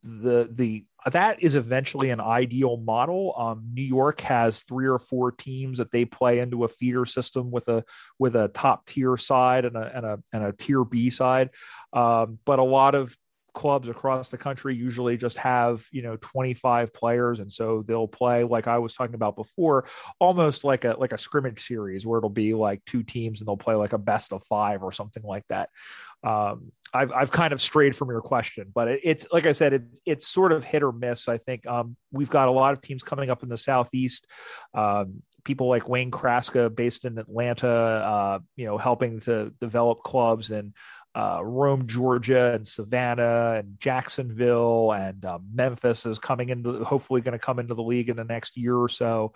the the that is eventually an ideal model. Um, New York has three or four teams that they play into a feeder system with a with a top tier side and a and a and a tier B side. Um, but a lot of clubs across the country usually just have you know 25 players and so they'll play like i was talking about before almost like a like a scrimmage series where it'll be like two teams and they'll play like a best of five or something like that. Um, I've, I've kind of strayed from your question but it, it's like i said it, it's sort of hit or miss i think. Um, we've got a lot of teams coming up in the southeast um, people like Wayne Kraska, based in Atlanta, uh, you know, helping to develop clubs and uh, Rome, Georgia, and Savannah, and Jacksonville, and uh, Memphis is coming into, hopefully, going to come into the league in the next year or so.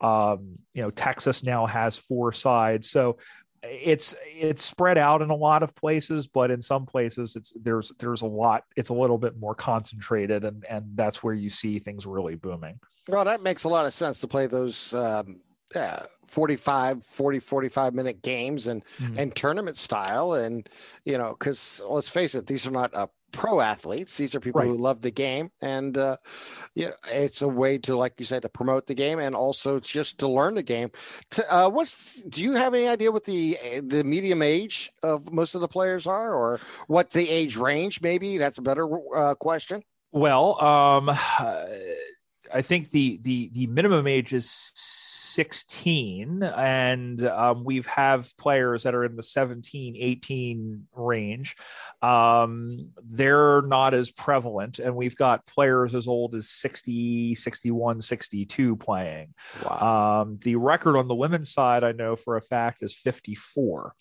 Um, you know, Texas now has four sides, so it's it's spread out in a lot of places, but in some places, it's there's there's a lot. It's a little bit more concentrated, and and that's where you see things really booming. Well, that makes a lot of sense to play those. Um uh, 45 40 45 minute games and mm-hmm. and tournament style. And you know because let's face it these are not uh, pro athletes. These are people right. who love the game. And uh you know, it's a way to like you said to promote the game and also just to learn the game. To, uh what's do you have any idea what the the medium age of most of the players are or what the age range maybe that's a better uh, question. Well um I think the the the minimum age is 16 and um, we've have players that are in the 17 18 range. Um, they're not as prevalent and we've got players as old as 60 61 62 playing. Wow. um, the record on the women's side i know for a fact is 54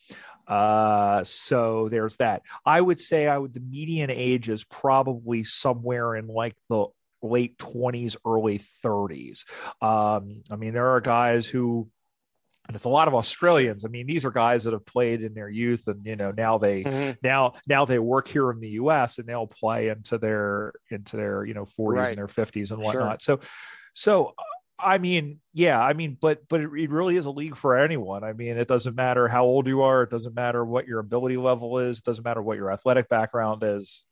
uh, so there's that. I would say i would the median age is probably somewhere in like the late 20s, early 30s. Um, I mean, there are guys who and it's a lot of Australians. I mean, these are guys that have played in their youth, and you know now they mm-hmm. now now they work here in the U.S. and they'll play into their into their you know 40s right. and their 50s and whatnot. Sure. So, so I mean, yeah, I mean, but but it, it, really is a league for anyone. I mean, it doesn't matter how old you are, it doesn't matter what your ability level is, it doesn't matter what your athletic background is.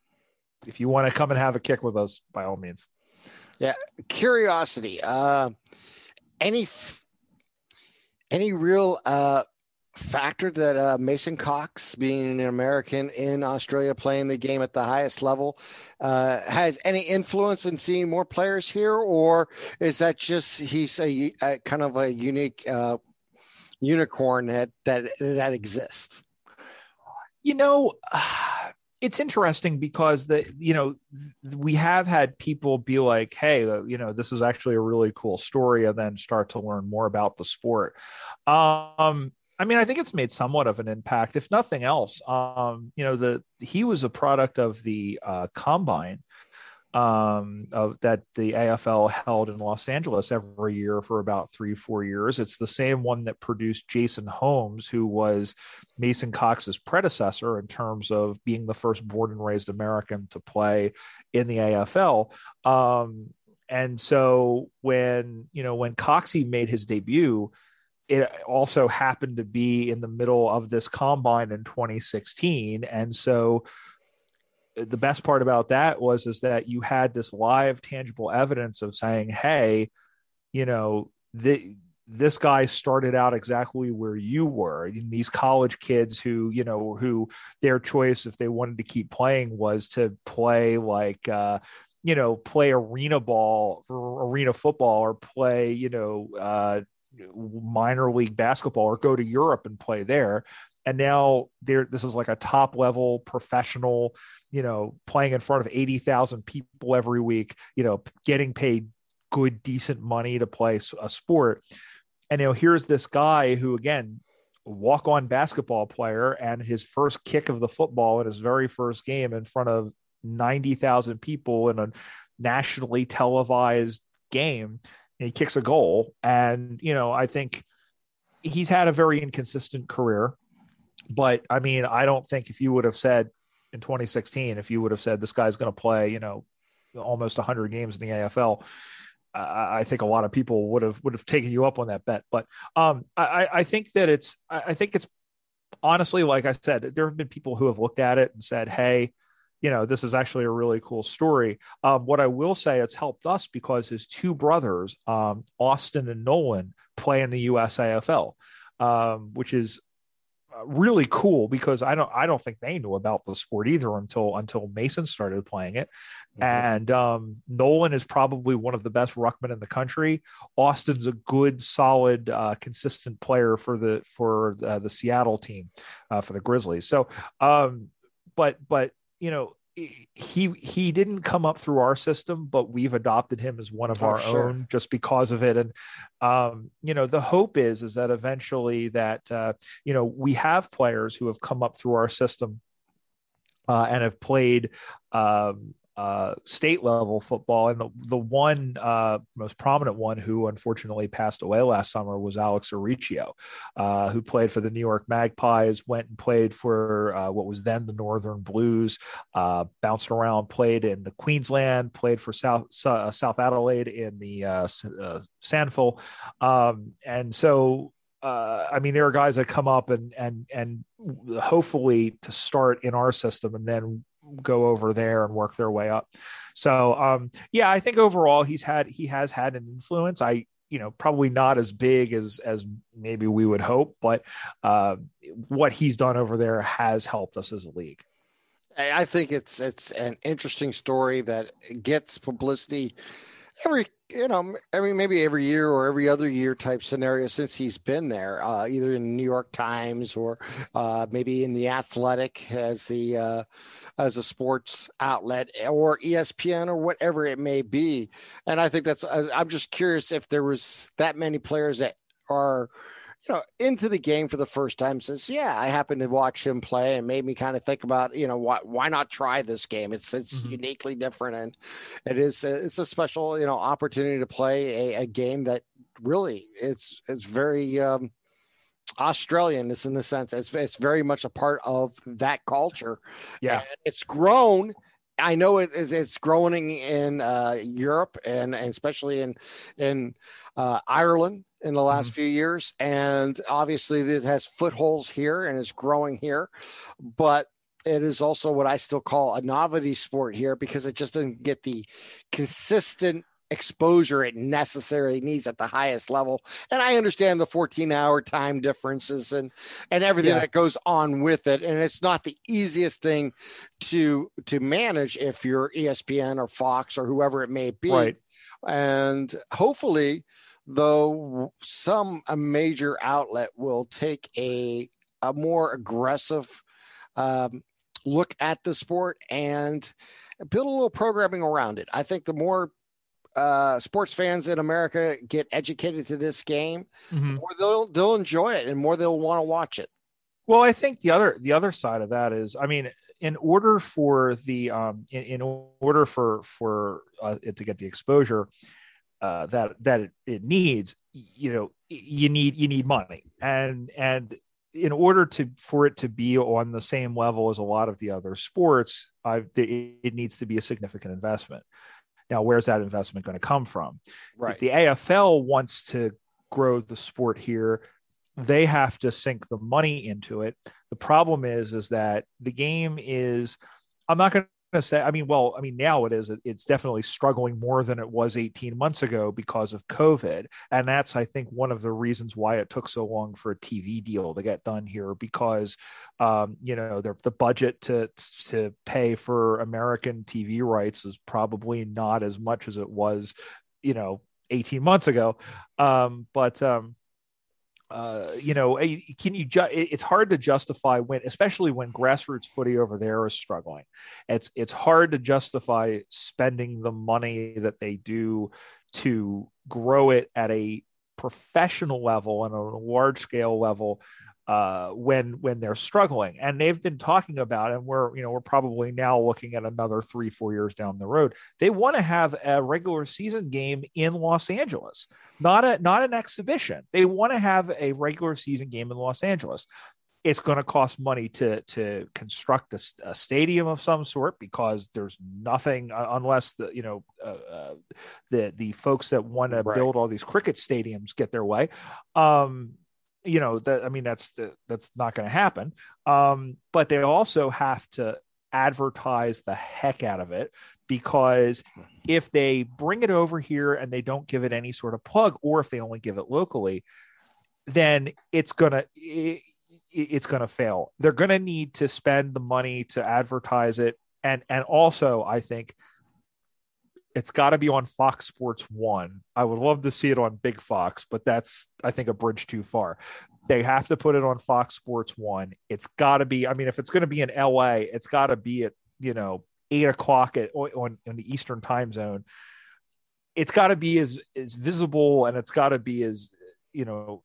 If you want to come and have a kick with us, by all means. Yeah, curiosity. Uh, any any real uh, factor that uh, Mason Cox, being an American in Australia, playing the game at the highest level, uh, has any influence in seeing more players here, or is that just he's a, a kind of a unique uh, unicorn that that that exists? You know. It's interesting because the you know we have had people be like hey uh, you know this is actually a really cool story and then start to learn more about the sport. Um i mean i think it's made somewhat of an impact if nothing else. Um you know the he was a product of the uh, combine um, that the AFL held in Los Angeles every year for about three, four years. It's the same one that produced Jason Holmes, who was Mason Cox's predecessor in terms of being the first born and raised American to play in the AFL. Um, and so when you know when Coxie made his debut, it also happened to be in the middle of this combine in 2016, and so the best part about that was is that you had this live tangible evidence of saying hey you know the this guy started out exactly where you were. These college kids who you know who their choice if they wanted to keep playing was to play like uh you know play arena ball arena football or play you know uh minor league basketball or go to Europe and play there and now there this is like a top level professional you know playing in front of 80,000 people every week you know getting paid good decent money to play a sport. And you know here's this guy who again walk on basketball player and his first kick of the football in his very first game in front of 90,000 people in a nationally televised game. He kicks a goal. And you know i think he's had a very inconsistent career but I mean, I don't think if you would have said in 2016, if you would have said this guy's going to play, you know, almost 100 games in the AFL, I think a lot of people would have would have taken you up on that bet. But um, I, I think that it's I think it's honestly, like I said, there have been people who have looked at it and said, "Hey, you know, this is actually a really cool story." Um, what I will say, it's helped us because his two brothers, um, Austin and Nolan, play in the USAFL, um, which is really cool because I don't I don't think they knew about the sport either until until Mason started playing it. Mm-hmm. And um, Nolan is probably one of the best ruckmen in the country. Austin's a good, solid, uh, consistent player for the for uh, the Seattle team uh, for the Grizzlies. So, um, but but you know he he didn't come up through our system, but we've adopted him as one of oh, our sure. own just because of it. And um, you know, the hope is is that eventually that uh, you know we have players who have come up through our system uh, and have played um, uh, state level football. And the, the one uh, most prominent one who unfortunately passed away last summer was Alex Auricio, uh, who played for the New York Magpies, went and played for uh, what was then the Northern Blues, uh, bounced around, played in the Queensland, played for South, uh, South Adelaide in the SANFL. Um, and so uh, I mean, there are guys that come up and and and hopefully to start in our system and then go over there and work their way up. So um, yeah, I think overall he's had he has had an influence. I you know probably not as big as as maybe we would hope, but uh, what he's done over there has helped us as a league. I think it's it's an interesting story that gets publicity every you know every maybe every year or every other year type scenario since he's been there uh, either in the new york times or uh, maybe in the athletic as the uh, as a sports outlet or espn or whatever it may be. And i think that's i'm just curious if there was that many players that are you know, into the game for the first time since, yeah, I happened to watch him play and made me kind of think about, you know, why, why not try this game? It's, it's mm-hmm. uniquely different and it is, it's a special, you know, opportunity to play a, a game that really it's, it's very, um, Australian is in the sense it's, it's very much a part of that culture. Yeah. And it's grown I know it is it's growing in uh, Europe and, and, especially in in uh, Ireland in the last mm-hmm. few years, and obviously it has footholds here and is growing here, but it is also what I still call a novelty sport here because it just doesn't get the consistent exposure it necessarily needs at the highest level. And I understand the 14 hour time differences and and everything yeah. that goes on with it. And it's not the easiest thing to to manage if you're ESPN or Fox or whoever it may be. Right. And hopefully, though, some a major outlet will take a a more aggressive um, look at the sport and build a little programming around it. I think the more uh, sports fans in America get educated to this game, mm-hmm. more they'll they'll enjoy it and more they'll want to watch it. Well, I think the other the other side of that is, I mean, in order for the um, in, in order for for uh, it to get the exposure uh, that that it, it needs, you know, you need you need money, and and in order to for it to be on the same level as a lot of the other sports, uh, it, it needs to be a significant investment. Now, where's that investment going to come from? Right. If the AFL wants to grow the sport here, they have to sink the money into it. The problem is, is that the game is. I'm not going to say. I mean, well, I mean now it is. It's definitely struggling more than it was 18 months ago because of COVID, and that's I think one of the reasons why it took so long for a TV deal to get done here because, um, you know, the the budget to to pay for American TV rights is probably not as much as it was, you know, 18 months ago. Um, but um, uh, you know, can you? Ju- it's hard to justify when, especially when grassroots footy over there is struggling. It's it's hard to justify spending the money that they do to grow it at a professional level and on a large scale level uh, when when they're struggling. And they've been talking about, and we're you know we're probably now looking at another three four years down the road. They want to have a regular season game in Los Angeles, not a not an exhibition. They want to have a regular season game in Los Angeles. It's going to cost money to to construct a, a, stadium of some sort because there's nothing uh, unless the you know uh, uh, the the folks that want to build all these cricket stadiums get their way. Um, you know that i mean that's the, that's not going to happen. Um, but they also have to advertise the heck out of it because if they bring it over here and they don't give it any sort of plug or if they only give it locally then it's going to it, it's going to fail. They're going to need to spend the money to advertise it. And and also i think it's got to be on Fox Sports One. I would love to see it on Big Fox, but that's I think a bridge too far. They have to put it on Fox Sports One. It's got to be. I mean, if it's going to be in LA, it's got to be at you know eight o'clock at on in the Eastern Time Zone. It's got to be as as visible and it's got to be as you know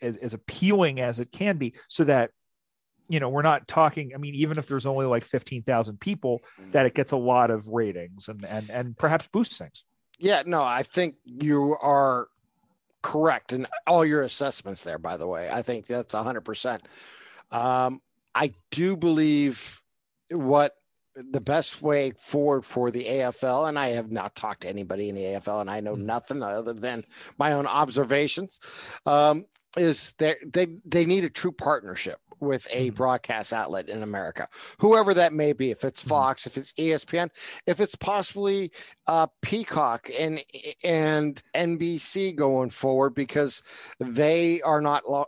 as, as appealing as it can be, so that you know, we're not talking. I mean, even if there's only like fifteen thousand people, that it gets a lot of ratings and and and perhaps boosts things. Yeah, no, I think you are correct in all your assessments there. By the way, I think that's hundred percent. Um, I do believe what the best way forward for the AFL, and I have not talked to anybody in the AFL, and I know mm-hmm. nothing other than my own observations. Um, is they they they need a true partnership with a mm-hmm. broadcast outlet in America, whoever that may be. If it's mm-hmm. Fox, if it's ESPN, if it's possibly uh, Peacock and and NBC going forward, because they are not. Lo-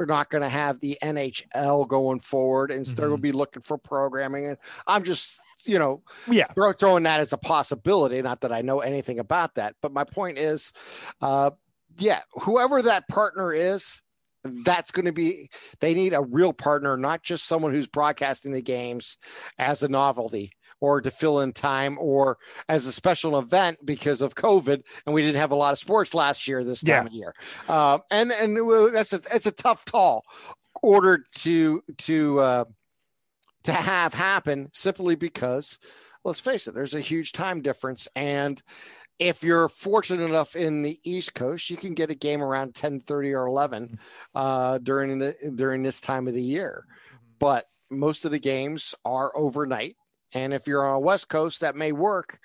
are not going to have the NHL going forward, and mm-hmm. they're going to be looking for programming. And I'm just you know, yeah, throwing that as a possibility. Not that I know anything about that, but my point is, uh, yeah, whoever that partner is, that's going to be they need a real partner not just someone who's broadcasting the games as a novelty or to fill in time or as a special event because of covid and we didn't have a lot of sports last year this time yeah. of year uh, and and that's a it's a tough call ordered to to uh, to have happen simply because let's face it there's a huge time difference and if you're fortunate enough in the East Coast, you can get a game around 10 30 or 11 uh, during the during this time of the year. But most of the games are overnight. And if you're on a West Coast, that may work.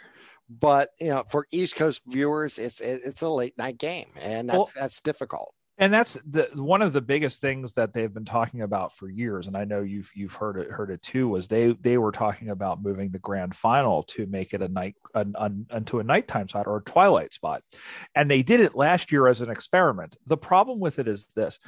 But you know, for East Coast viewers, it's it's a late night game, and that's well, that's difficult and that's the one of the biggest things that they've been talking about for years and i know you've you've heard it heard it too was they they were talking about moving the grand final to make it a night an, an, into a nighttime spot or a twilight spot. And they did it last year as an experiment. The problem with it is this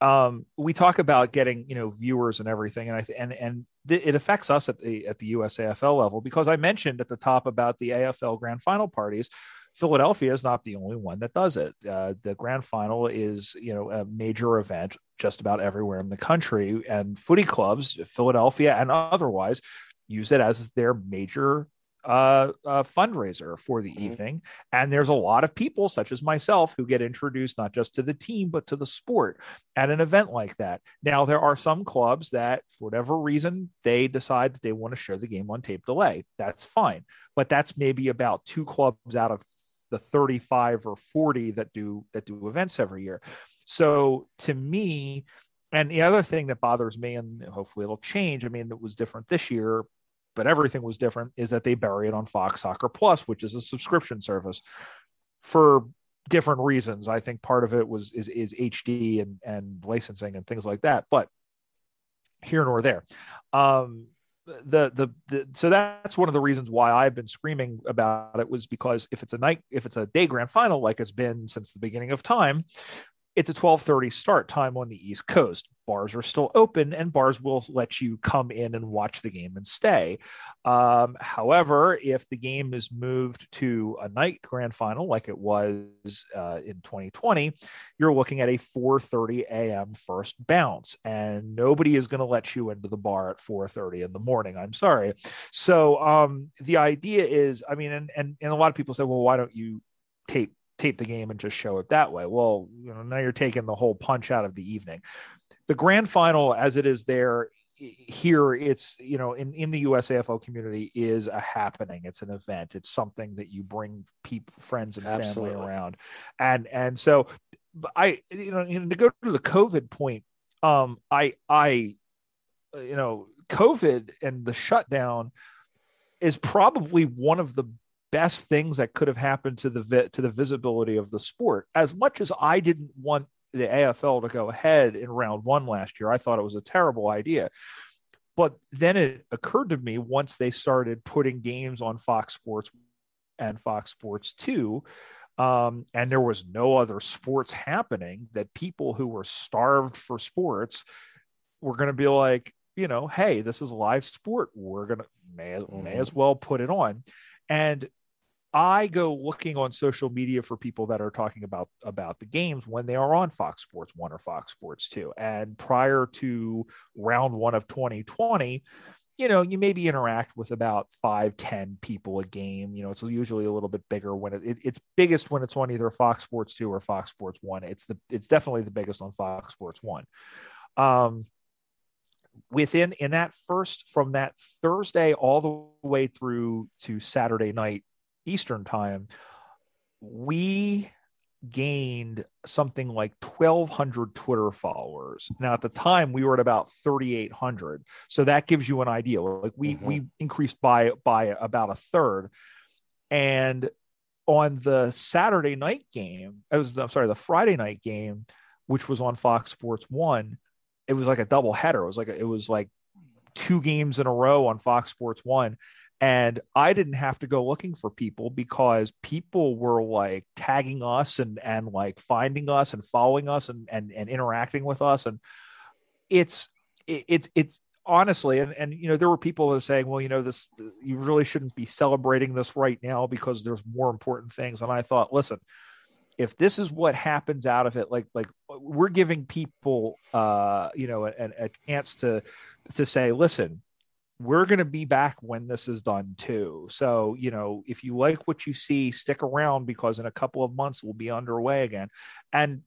um, we talk about getting you know viewers and everything and i th- and and th- it affects us at the at the usafl level because i mentioned at the top about the afl grand final parties Philadelphia is not the only one that does it. Uh, the grand final is, you know, a major event just about everywhere in the country, and footy clubs, Philadelphia and otherwise, use it as their major uh, uh, fundraiser for the mm-hmm. evening. And there's a lot of people, such as myself, who get introduced not just to the team, but to the sport at an event like that. Now, there are some clubs that, for whatever reason, they decide that they want to show the game on tape delay. That's fine. But that's maybe about two clubs out of the 35 or 40 that do that do events every year. So to me, and the other thing that bothers me, and hopefully it'll change. I mean, it was different this year but everything was different is that they bury it on Fox Soccer Plus, which is a subscription service for different reasons. I think part of it was is is HD and and licensing and things like that, but here nor there. Um, the, the so that's one of the reasons why I've been screaming about it was because if it's a night if it's a day grand final like it's been since the beginning of time it's a 12:30 start time on the East Coast. Bars are still open, and bars will let you come in and watch the game and stay. Um, however, if the game is moved to a night grand final, like it was uh, in 2020, you're looking at a 4:30 a.m. first bounce, and nobody is going to let you into the bar at 4:30 in the morning. I'm sorry. So um, the idea is, I mean, and, and and a lot of people say, well, why don't you tape tape the game and just show it that way. Well, you know, now you're taking the whole punch out of the evening. The grand final, as it is there here, it's you know in in the USAFL community is a happening. It's an event. It's something that you bring people, friends, and Absolutely. family around, and and so I you know to go to the COVID point, um, I I you know COVID and the shutdown is probably one of the best things that could have happened to the vi- to the visibility of the sport. As much as I didn't want the AFL to go ahead in round one last year, I thought it was a terrible idea. But then it occurred to me once they started putting games on Fox Sports and Fox Sports 2, um, and there was no other sports happening, that people who were starved for sports were going to be like, you know, hey, this is a live sport. We're going to may, mm-hmm. may as well put it on. And I go looking on social media for people that are talking about about the games when they are on Fox Sports 1 or Fox Sports 2. And prior to round 1 of 2020, you know, you maybe interact with about five, 10 people a game. You know, it's usually a little bit bigger when it, it, it's biggest when it's on either Fox Sports 2 or Fox Sports 1. It's the it's definitely the biggest on Fox Sports 1. Um within in that first from that Thursday all the way through to Saturday night Eastern time, we gained something like 1200 twitter followers. Now at the time we were at about 3800 so that gives you an idea. Like we mm-hmm. we increased by by about a third. And on the saturday night game it was i'm sorry the friday night game which was on fox sports 1 it was like a double header it was like a, it was like two games in a row on fox sports 1 and i didn't have to go looking for people because people were like tagging us and and like finding us and following us and and, and interacting with us. And it's it's it's honestly and and you know there were people that were saying well you know this you really shouldn't be celebrating this right now because there's more important things. And i thought listen if this is what happens out of it like like we're giving people uh you know a, a chance to to say listen we're going to be back when this is done too. So, you know, if you like what you see, stick around because in a couple of months we'll be underway again. And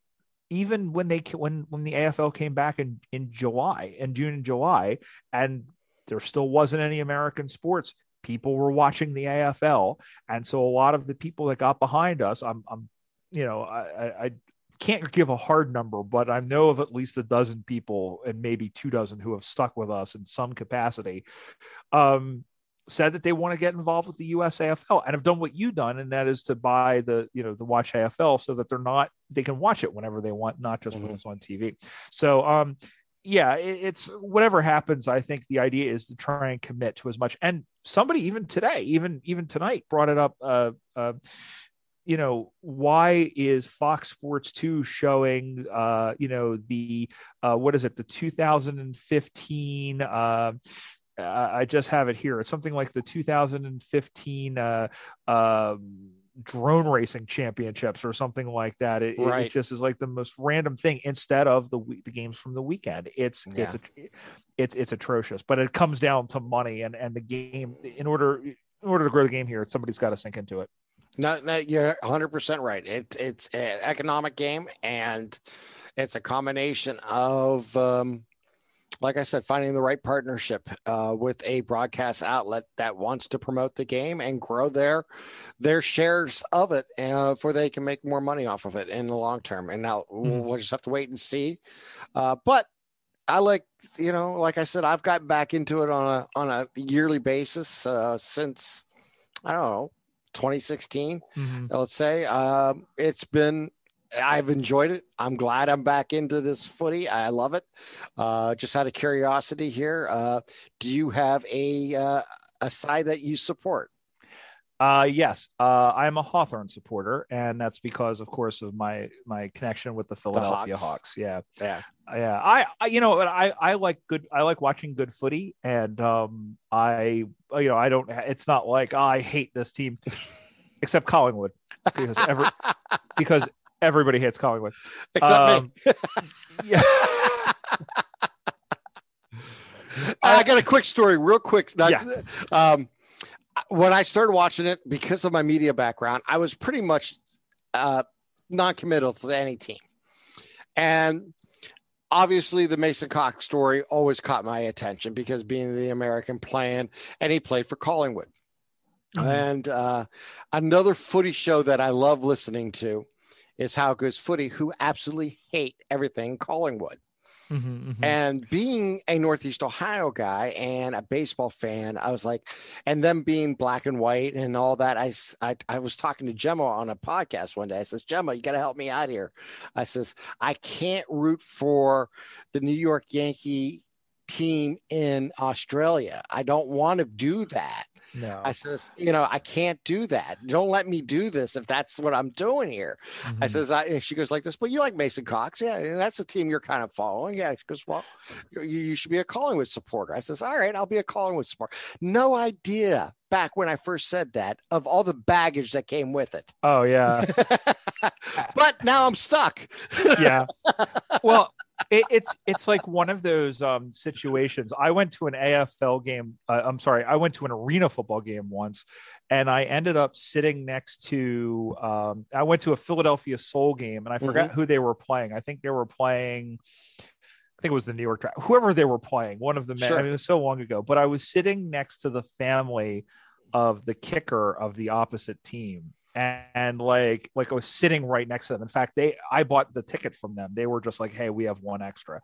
even when they when when the AFL came back in in July, in June and July, and there still wasn't any American sports, people were watching the AFL, and so a lot of the people that got behind us, I'm, I'm you know, I, I can't give a hard number, but I know of at least a dozen people and maybe two dozen who have stuck with us in some capacity. Um, said that they want to get involved with the USAFL and have done what you've done, and that is to buy the you know the Watch AFL so that they're not they can watch it whenever they want, not just mm-hmm. when it's on TV. So um, yeah, it, it's whatever happens. I think the idea is to try and commit to as much. And somebody even today, even even tonight, brought it up. Uh, uh, you know why is fox sports 2 showing uh you know the uh what is it the 2015 uh I just have it here. It's something like the 2015 uh, uh, drone racing championships or something like that. It, right. it, just is like the most random thing instead of the the games from the weekend. It's yeah. it's it's it's atrocious, but it comes down to money and and the game in order in order to grow the game here, somebody's got to sink into it. No, no, you're 100 percent right. It's it's an economic game, and it's a combination of, um, like I said, finding the right partnership uh, with a broadcast outlet that wants to promote the game and grow their their shares of it, uh, for they can make more money off of it in the long term. And now mm-hmm. we'll just have to wait and see. Uh, but I like, you know, like I said, I've gotten back into it on a on a yearly basis uh, since I don't know 2016, mm-hmm. let's say. Um, it's been, I've enjoyed it. I'm glad I'm back into this footy. I love it. Uh, just out of curiosity here, uh, do you have a uh, a side that you support? Uh, yes, uh, I'm a Hawthorn supporter, and that's because, of course, of my my connection with the Philadelphia the Hawks. Hawks. Yeah, yeah, yeah. I, I, you know, I I like good. I like watching good footy, and um, I, you know, I don't. It's not like oh, I hate this team, [laughs] except Collingwood, because every [laughs] because everybody hates Collingwood, except um, me. [laughs] yeah. I got a quick story, real quick. Not, yeah. Um, when I started watching it, because of my media background, I was pretty much uh, non-committal to any team, and obviously the Mason Cox story always caught my attention because being the American plan, and he played for Collingwood. Mm-hmm. And uh, another footy show that I love listening to is How Goes Footy, who absolutely hate everything Collingwood. Mm-hmm, mm-hmm. And being a Northeast Ohio guy and a baseball fan, I was like, and them being black and white and all that. I, I, I was talking to Gemma on a podcast one day. I says, Gemma, you got to help me out here. I says, I can't root for the New York Yankee team in Australia. I don't want to do that. No. I says, you know, I can't do that. Don't let me do this if that's what I'm doing here. Mm-hmm. I says, I, she goes like this, but you like Mason Cox. Yeah. And that's the team you're kind of following. Yeah. She goes, well, you, you should be a Collingwood supporter. I says, all right, I'll be a Collingwood supporter. No idea back when I first said that of all the baggage that came with it. Oh yeah. [laughs] but now I'm stuck. yeah. Well, it, it's it's like one of those um, situations. I went to an AFL game. Uh, I'm sorry, I went to an arena football game once, and I ended up sitting next to. Um, I went to a Philadelphia Soul game, and I forgot mm-hmm. who they were playing. I think they were playing. I think it was the New York whoever they were playing, one of the men. Sure. I mean, it was so long ago, but I was sitting next to the family of the kicker of the opposite team and, and, like like I was sitting right next to them. In fact, they I bought the ticket from them. They were just like, "Hey, we have one extra,"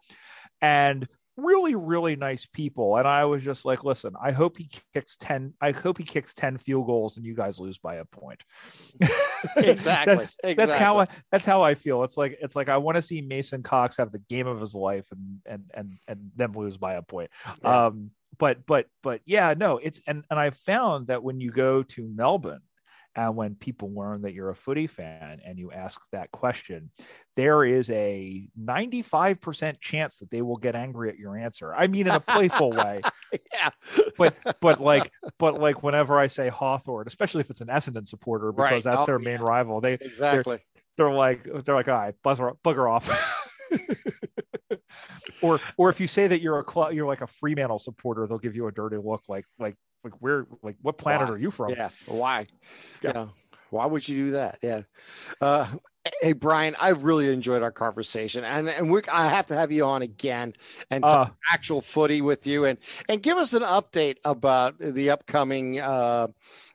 and really really nice people. And I was just like, "Listen, I hope he kicks ten. I hope he kicks ten field goals and you guys lose by a point." [laughs] exactly. that, exactly. That's how I, that's how I feel. It's like it's like I want to see Mason Cox have the game of his life and and and and them lose by a point. Yeah. Um, but but but yeah, no, it's and and I found that when you go to Melbourne and when people learn that you're a footy fan and you ask that question, there is a 95% chance that they will get angry at your answer. I mean, in a playful [laughs] way. yeah. But, but like, but like whenever I say Hawthorn, especially if it's an Essendon supporter, because right. that's oh, their main yeah. rival, they, exactly. They're, they're like, they're like, all right, buzzer, bugger off. [laughs] or, or if you say that you're a, you're like a Fremantle supporter, they'll give you a dirty look like, like, like where like what planet why? are you from? Yeah why? Yeah. yeah. Why would you do that? Yeah. Uh hey brian i've really enjoyed our conversation and and we i have to have you on again and uh, actual footy with you and and give us an update about the upcoming uh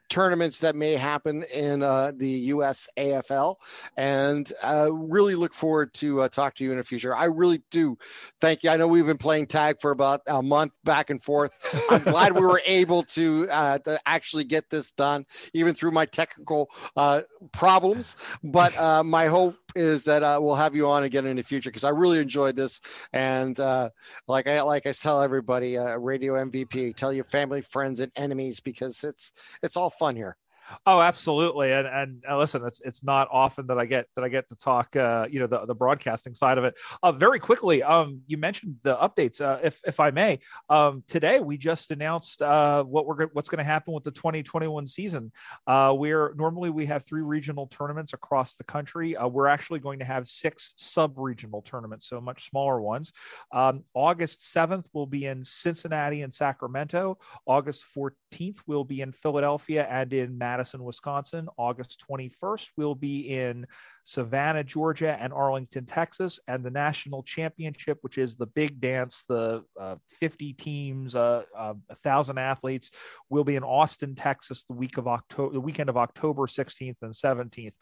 tournaments that may happen in uh, the U.S. AFL, and uh, really look forward to uh, talk to you in the future. I really do. Thank you. I know we've been playing tag for about a month back and forth. I'm glad we were able to, uh, to actually get this done, even through my technical uh, problems. But uh, my hope is that uh, we'll have you on again in the future because I really enjoyed this. And uh, like I like I tell everybody, uh, Radio MVP, tell your family, friends, and enemies because it's it's all fun here. Oh, absolutely. And and uh, listen, it's it's not often that I get that I get to talk, uh, you know, the, the broadcasting side of it. Uh, very quickly, um, you mentioned the updates. Uh, if if I may, um, today we just announced uh, what we're what's going to happen with the 2021 season. Uh, we're normally we have three regional tournaments across the country. Uh, we're actually going to have six sub regional tournaments, so much smaller ones. Um, August 7th will be in Cincinnati and Sacramento. August 14th will be in Philadelphia and in Madison, Wisconsin. August 21st we'll be in Savannah, Georgia, and Arlington, Texas. And the national championship, which is the big dance, the uh, 50 teams, uh, uh, a thousand athletes, will be in Austin, Texas, the week of October, the weekend of October 16th and 17th.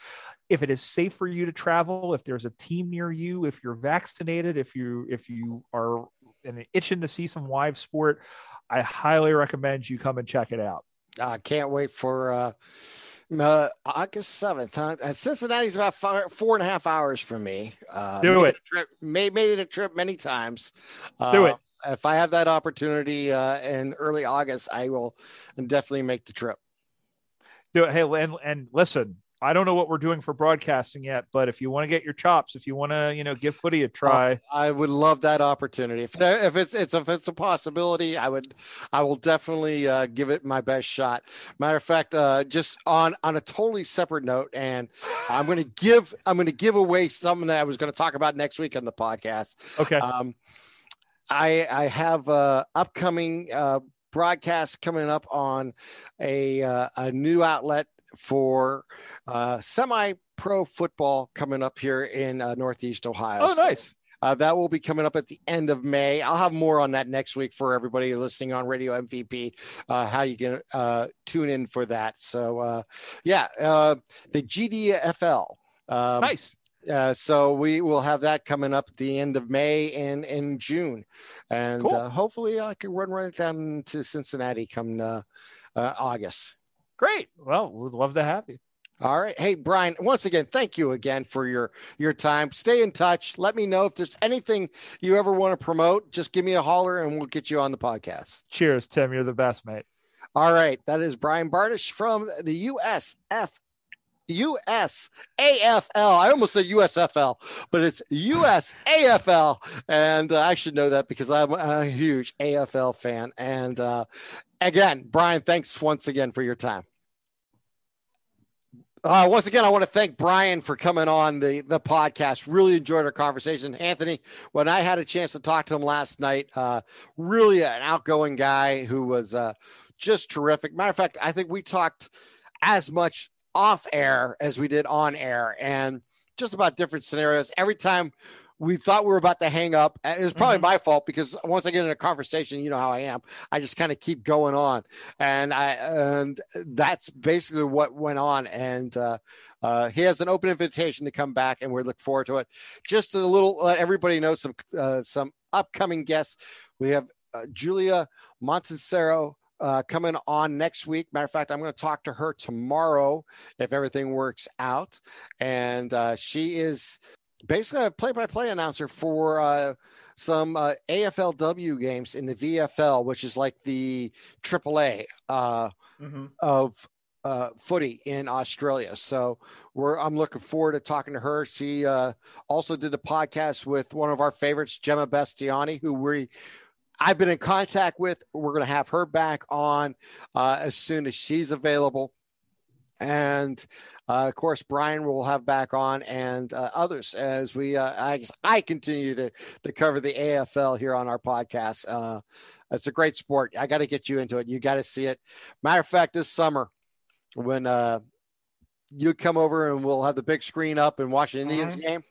If it is safe for you to travel, if there's a team near you, if you're vaccinated, if you if you are and itching to see some live sport, I highly recommend you come and check it out. I can't wait for uh, uh, August 7th. Huh? Uh, Cincinnati's about five, four and a half hours from me. Uh, Do it. Trip, made, made it a trip many times. Uh, Do it. If I have that opportunity uh, in early August, I will definitely make the trip. Do it. Hey, and, and listen, I don't know what we're doing for broadcasting yet, but if you want to get your chops, if you want to, you know, give footy a try, oh, I would love that opportunity. If, if it's it's if it's a possibility, I would I will definitely uh, give it my best shot. Matter of fact, uh, just on on a totally separate note, and I'm going to give I'm going to give away something that I was going to talk about next week on the podcast. Okay. Um, I I have uh, upcoming uh, broadcast coming up on a uh, a new outlet for uh, semi pro football coming up here in uh, Northeast Ohio. Oh, nice. Uh, that will be coming up at the end of May. I'll have more on that next week for everybody listening on Radio MVP, uh, how you can uh, tune in for that. So, uh, yeah, uh, the GDFL. Um, nice. Uh, so we will have that coming up at the end of May and in June, and cool. uh, hopefully I can run right down to Cincinnati come uh, uh, August. Great. Well, we'd love to have you. All right. Hey, Brian, once again, thank you again for your your time. Stay in touch. Let me know if there's anything you ever want to promote. Just give me a holler and we'll get you on the podcast. Cheers, Tim. You're the best, mate. All right. That is Brian Bardish from the USF USAFL. I almost said USFL, but it's USAFL. And uh, I should know that because I'm a huge AFL fan. And uh, again, Brian, thanks once again for your time. Uh, once again, I want to thank Brian for coming on the, the podcast. Really enjoyed our conversation. Anthony, when I had a chance to talk to him last night, uh, really an outgoing guy who was uh, just terrific. Matter of fact, I think we talked as much off air as we did on air and just about different scenarios. Every time we thought we were about to hang up. It was probably mm-hmm. my fault because once I get in a conversation, you know how I am. I just kind of keep going on, and I and that's basically what went on. And uh, uh, he has an open invitation to come back, and we look forward to it. Just a little, let everybody know some uh, some upcoming guests. We have uh, Julia Montencero uh, coming on next week. Matter of fact, I'm going to talk to her tomorrow if everything works out. And uh, she is basically a play-by-play announcer for uh, some uh, AFLW games in the VFL, which is like the AAA uh, mm-hmm. of uh, footy in Australia. So we're I'm looking forward to talking to her. She uh, also did a podcast with one of our favorites, Gemma Bastiani, who we I've been in contact with. We're going to have her back on uh, as soon as she's available. And uh, of course, Brian will have back on and uh, others as we, uh, I, I continue to, to cover the AFL here on our podcast. Uh, it's a great sport. I got to get you into it. You got to see it. Matter of fact, this summer, when uh, you come over and we'll have the big screen up and watch the Indians mm-hmm. game,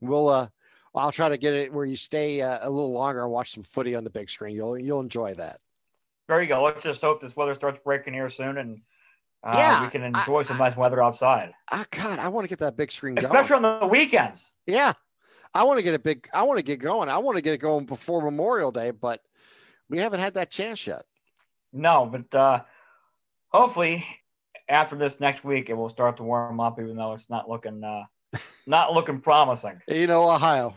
we'll, uh, I'll try to get it where you stay uh, a little longer and watch some footy on the big screen. You'll you'll enjoy that. There you go. Let's just hope this weather starts breaking here soon and uh, yeah, we can enjoy I, some nice weather outside. Ah, God, I want to get that big screen especially on the weekends. Yeah, I want to get a big. I want to get going. I want to get it going before Memorial Day, but we haven't had that chance yet. No, but uh, hopefully after this next week, it will start to warm up, even though it's not looking uh, not looking promising. [laughs] You know, Ohio.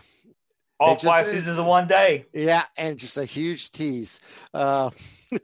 All five seasons in one day. Yeah, and just a huge tease. Uh, [laughs]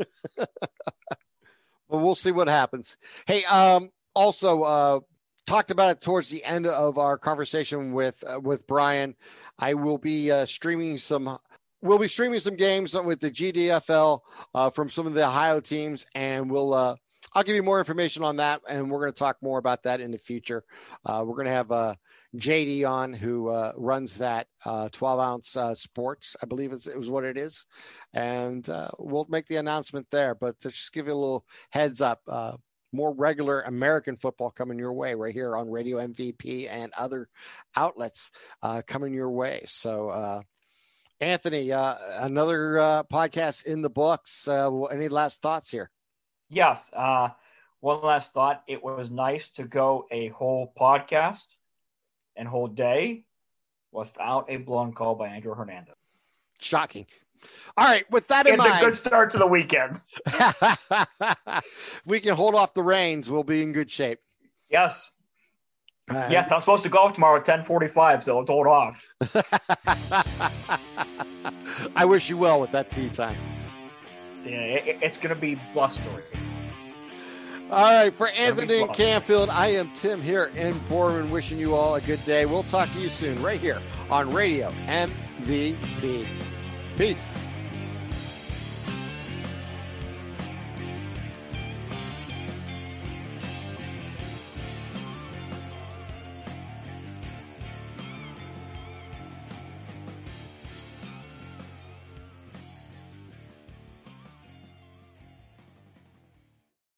Well, we'll see what happens. Hey, um, also uh, talked about it towards the end of our conversation with uh, with Brian. I will be uh, streaming some. We'll be streaming some games with the GDFL uh, from some of the Ohio teams, and we'll. I'll give you more information on that, and we're going to talk more about that in the future. Uh, we're going to have uh, JD on, who uh, runs that uh, 12 ounce uh, sports, I believe is, is what it is. And uh, we'll make the announcement there. But to just give you a little heads up, more regular American football coming your way right here on Radio MVP and other outlets coming your way. So, Anthony, another podcast in the books. any last thoughts here? Yes. one last thought. It was nice to go a whole podcast and whole day without a blown call by Andrew Hernandez. Shocking. All right, with that in it's mind, it's a good start to the weekend. [laughs] we can hold off the reins. We'll be in good shape. Yes. Uh, yes, I'm supposed to golf tomorrow at 10:45, so hold off. [laughs] I wish you well with that tee time. It, it's going to be blustery. All right, for Anthony and Canfield, I am Tim here in Boardman, wishing you all a good day. We'll talk to you soon, right here on Radio MVP. Peace.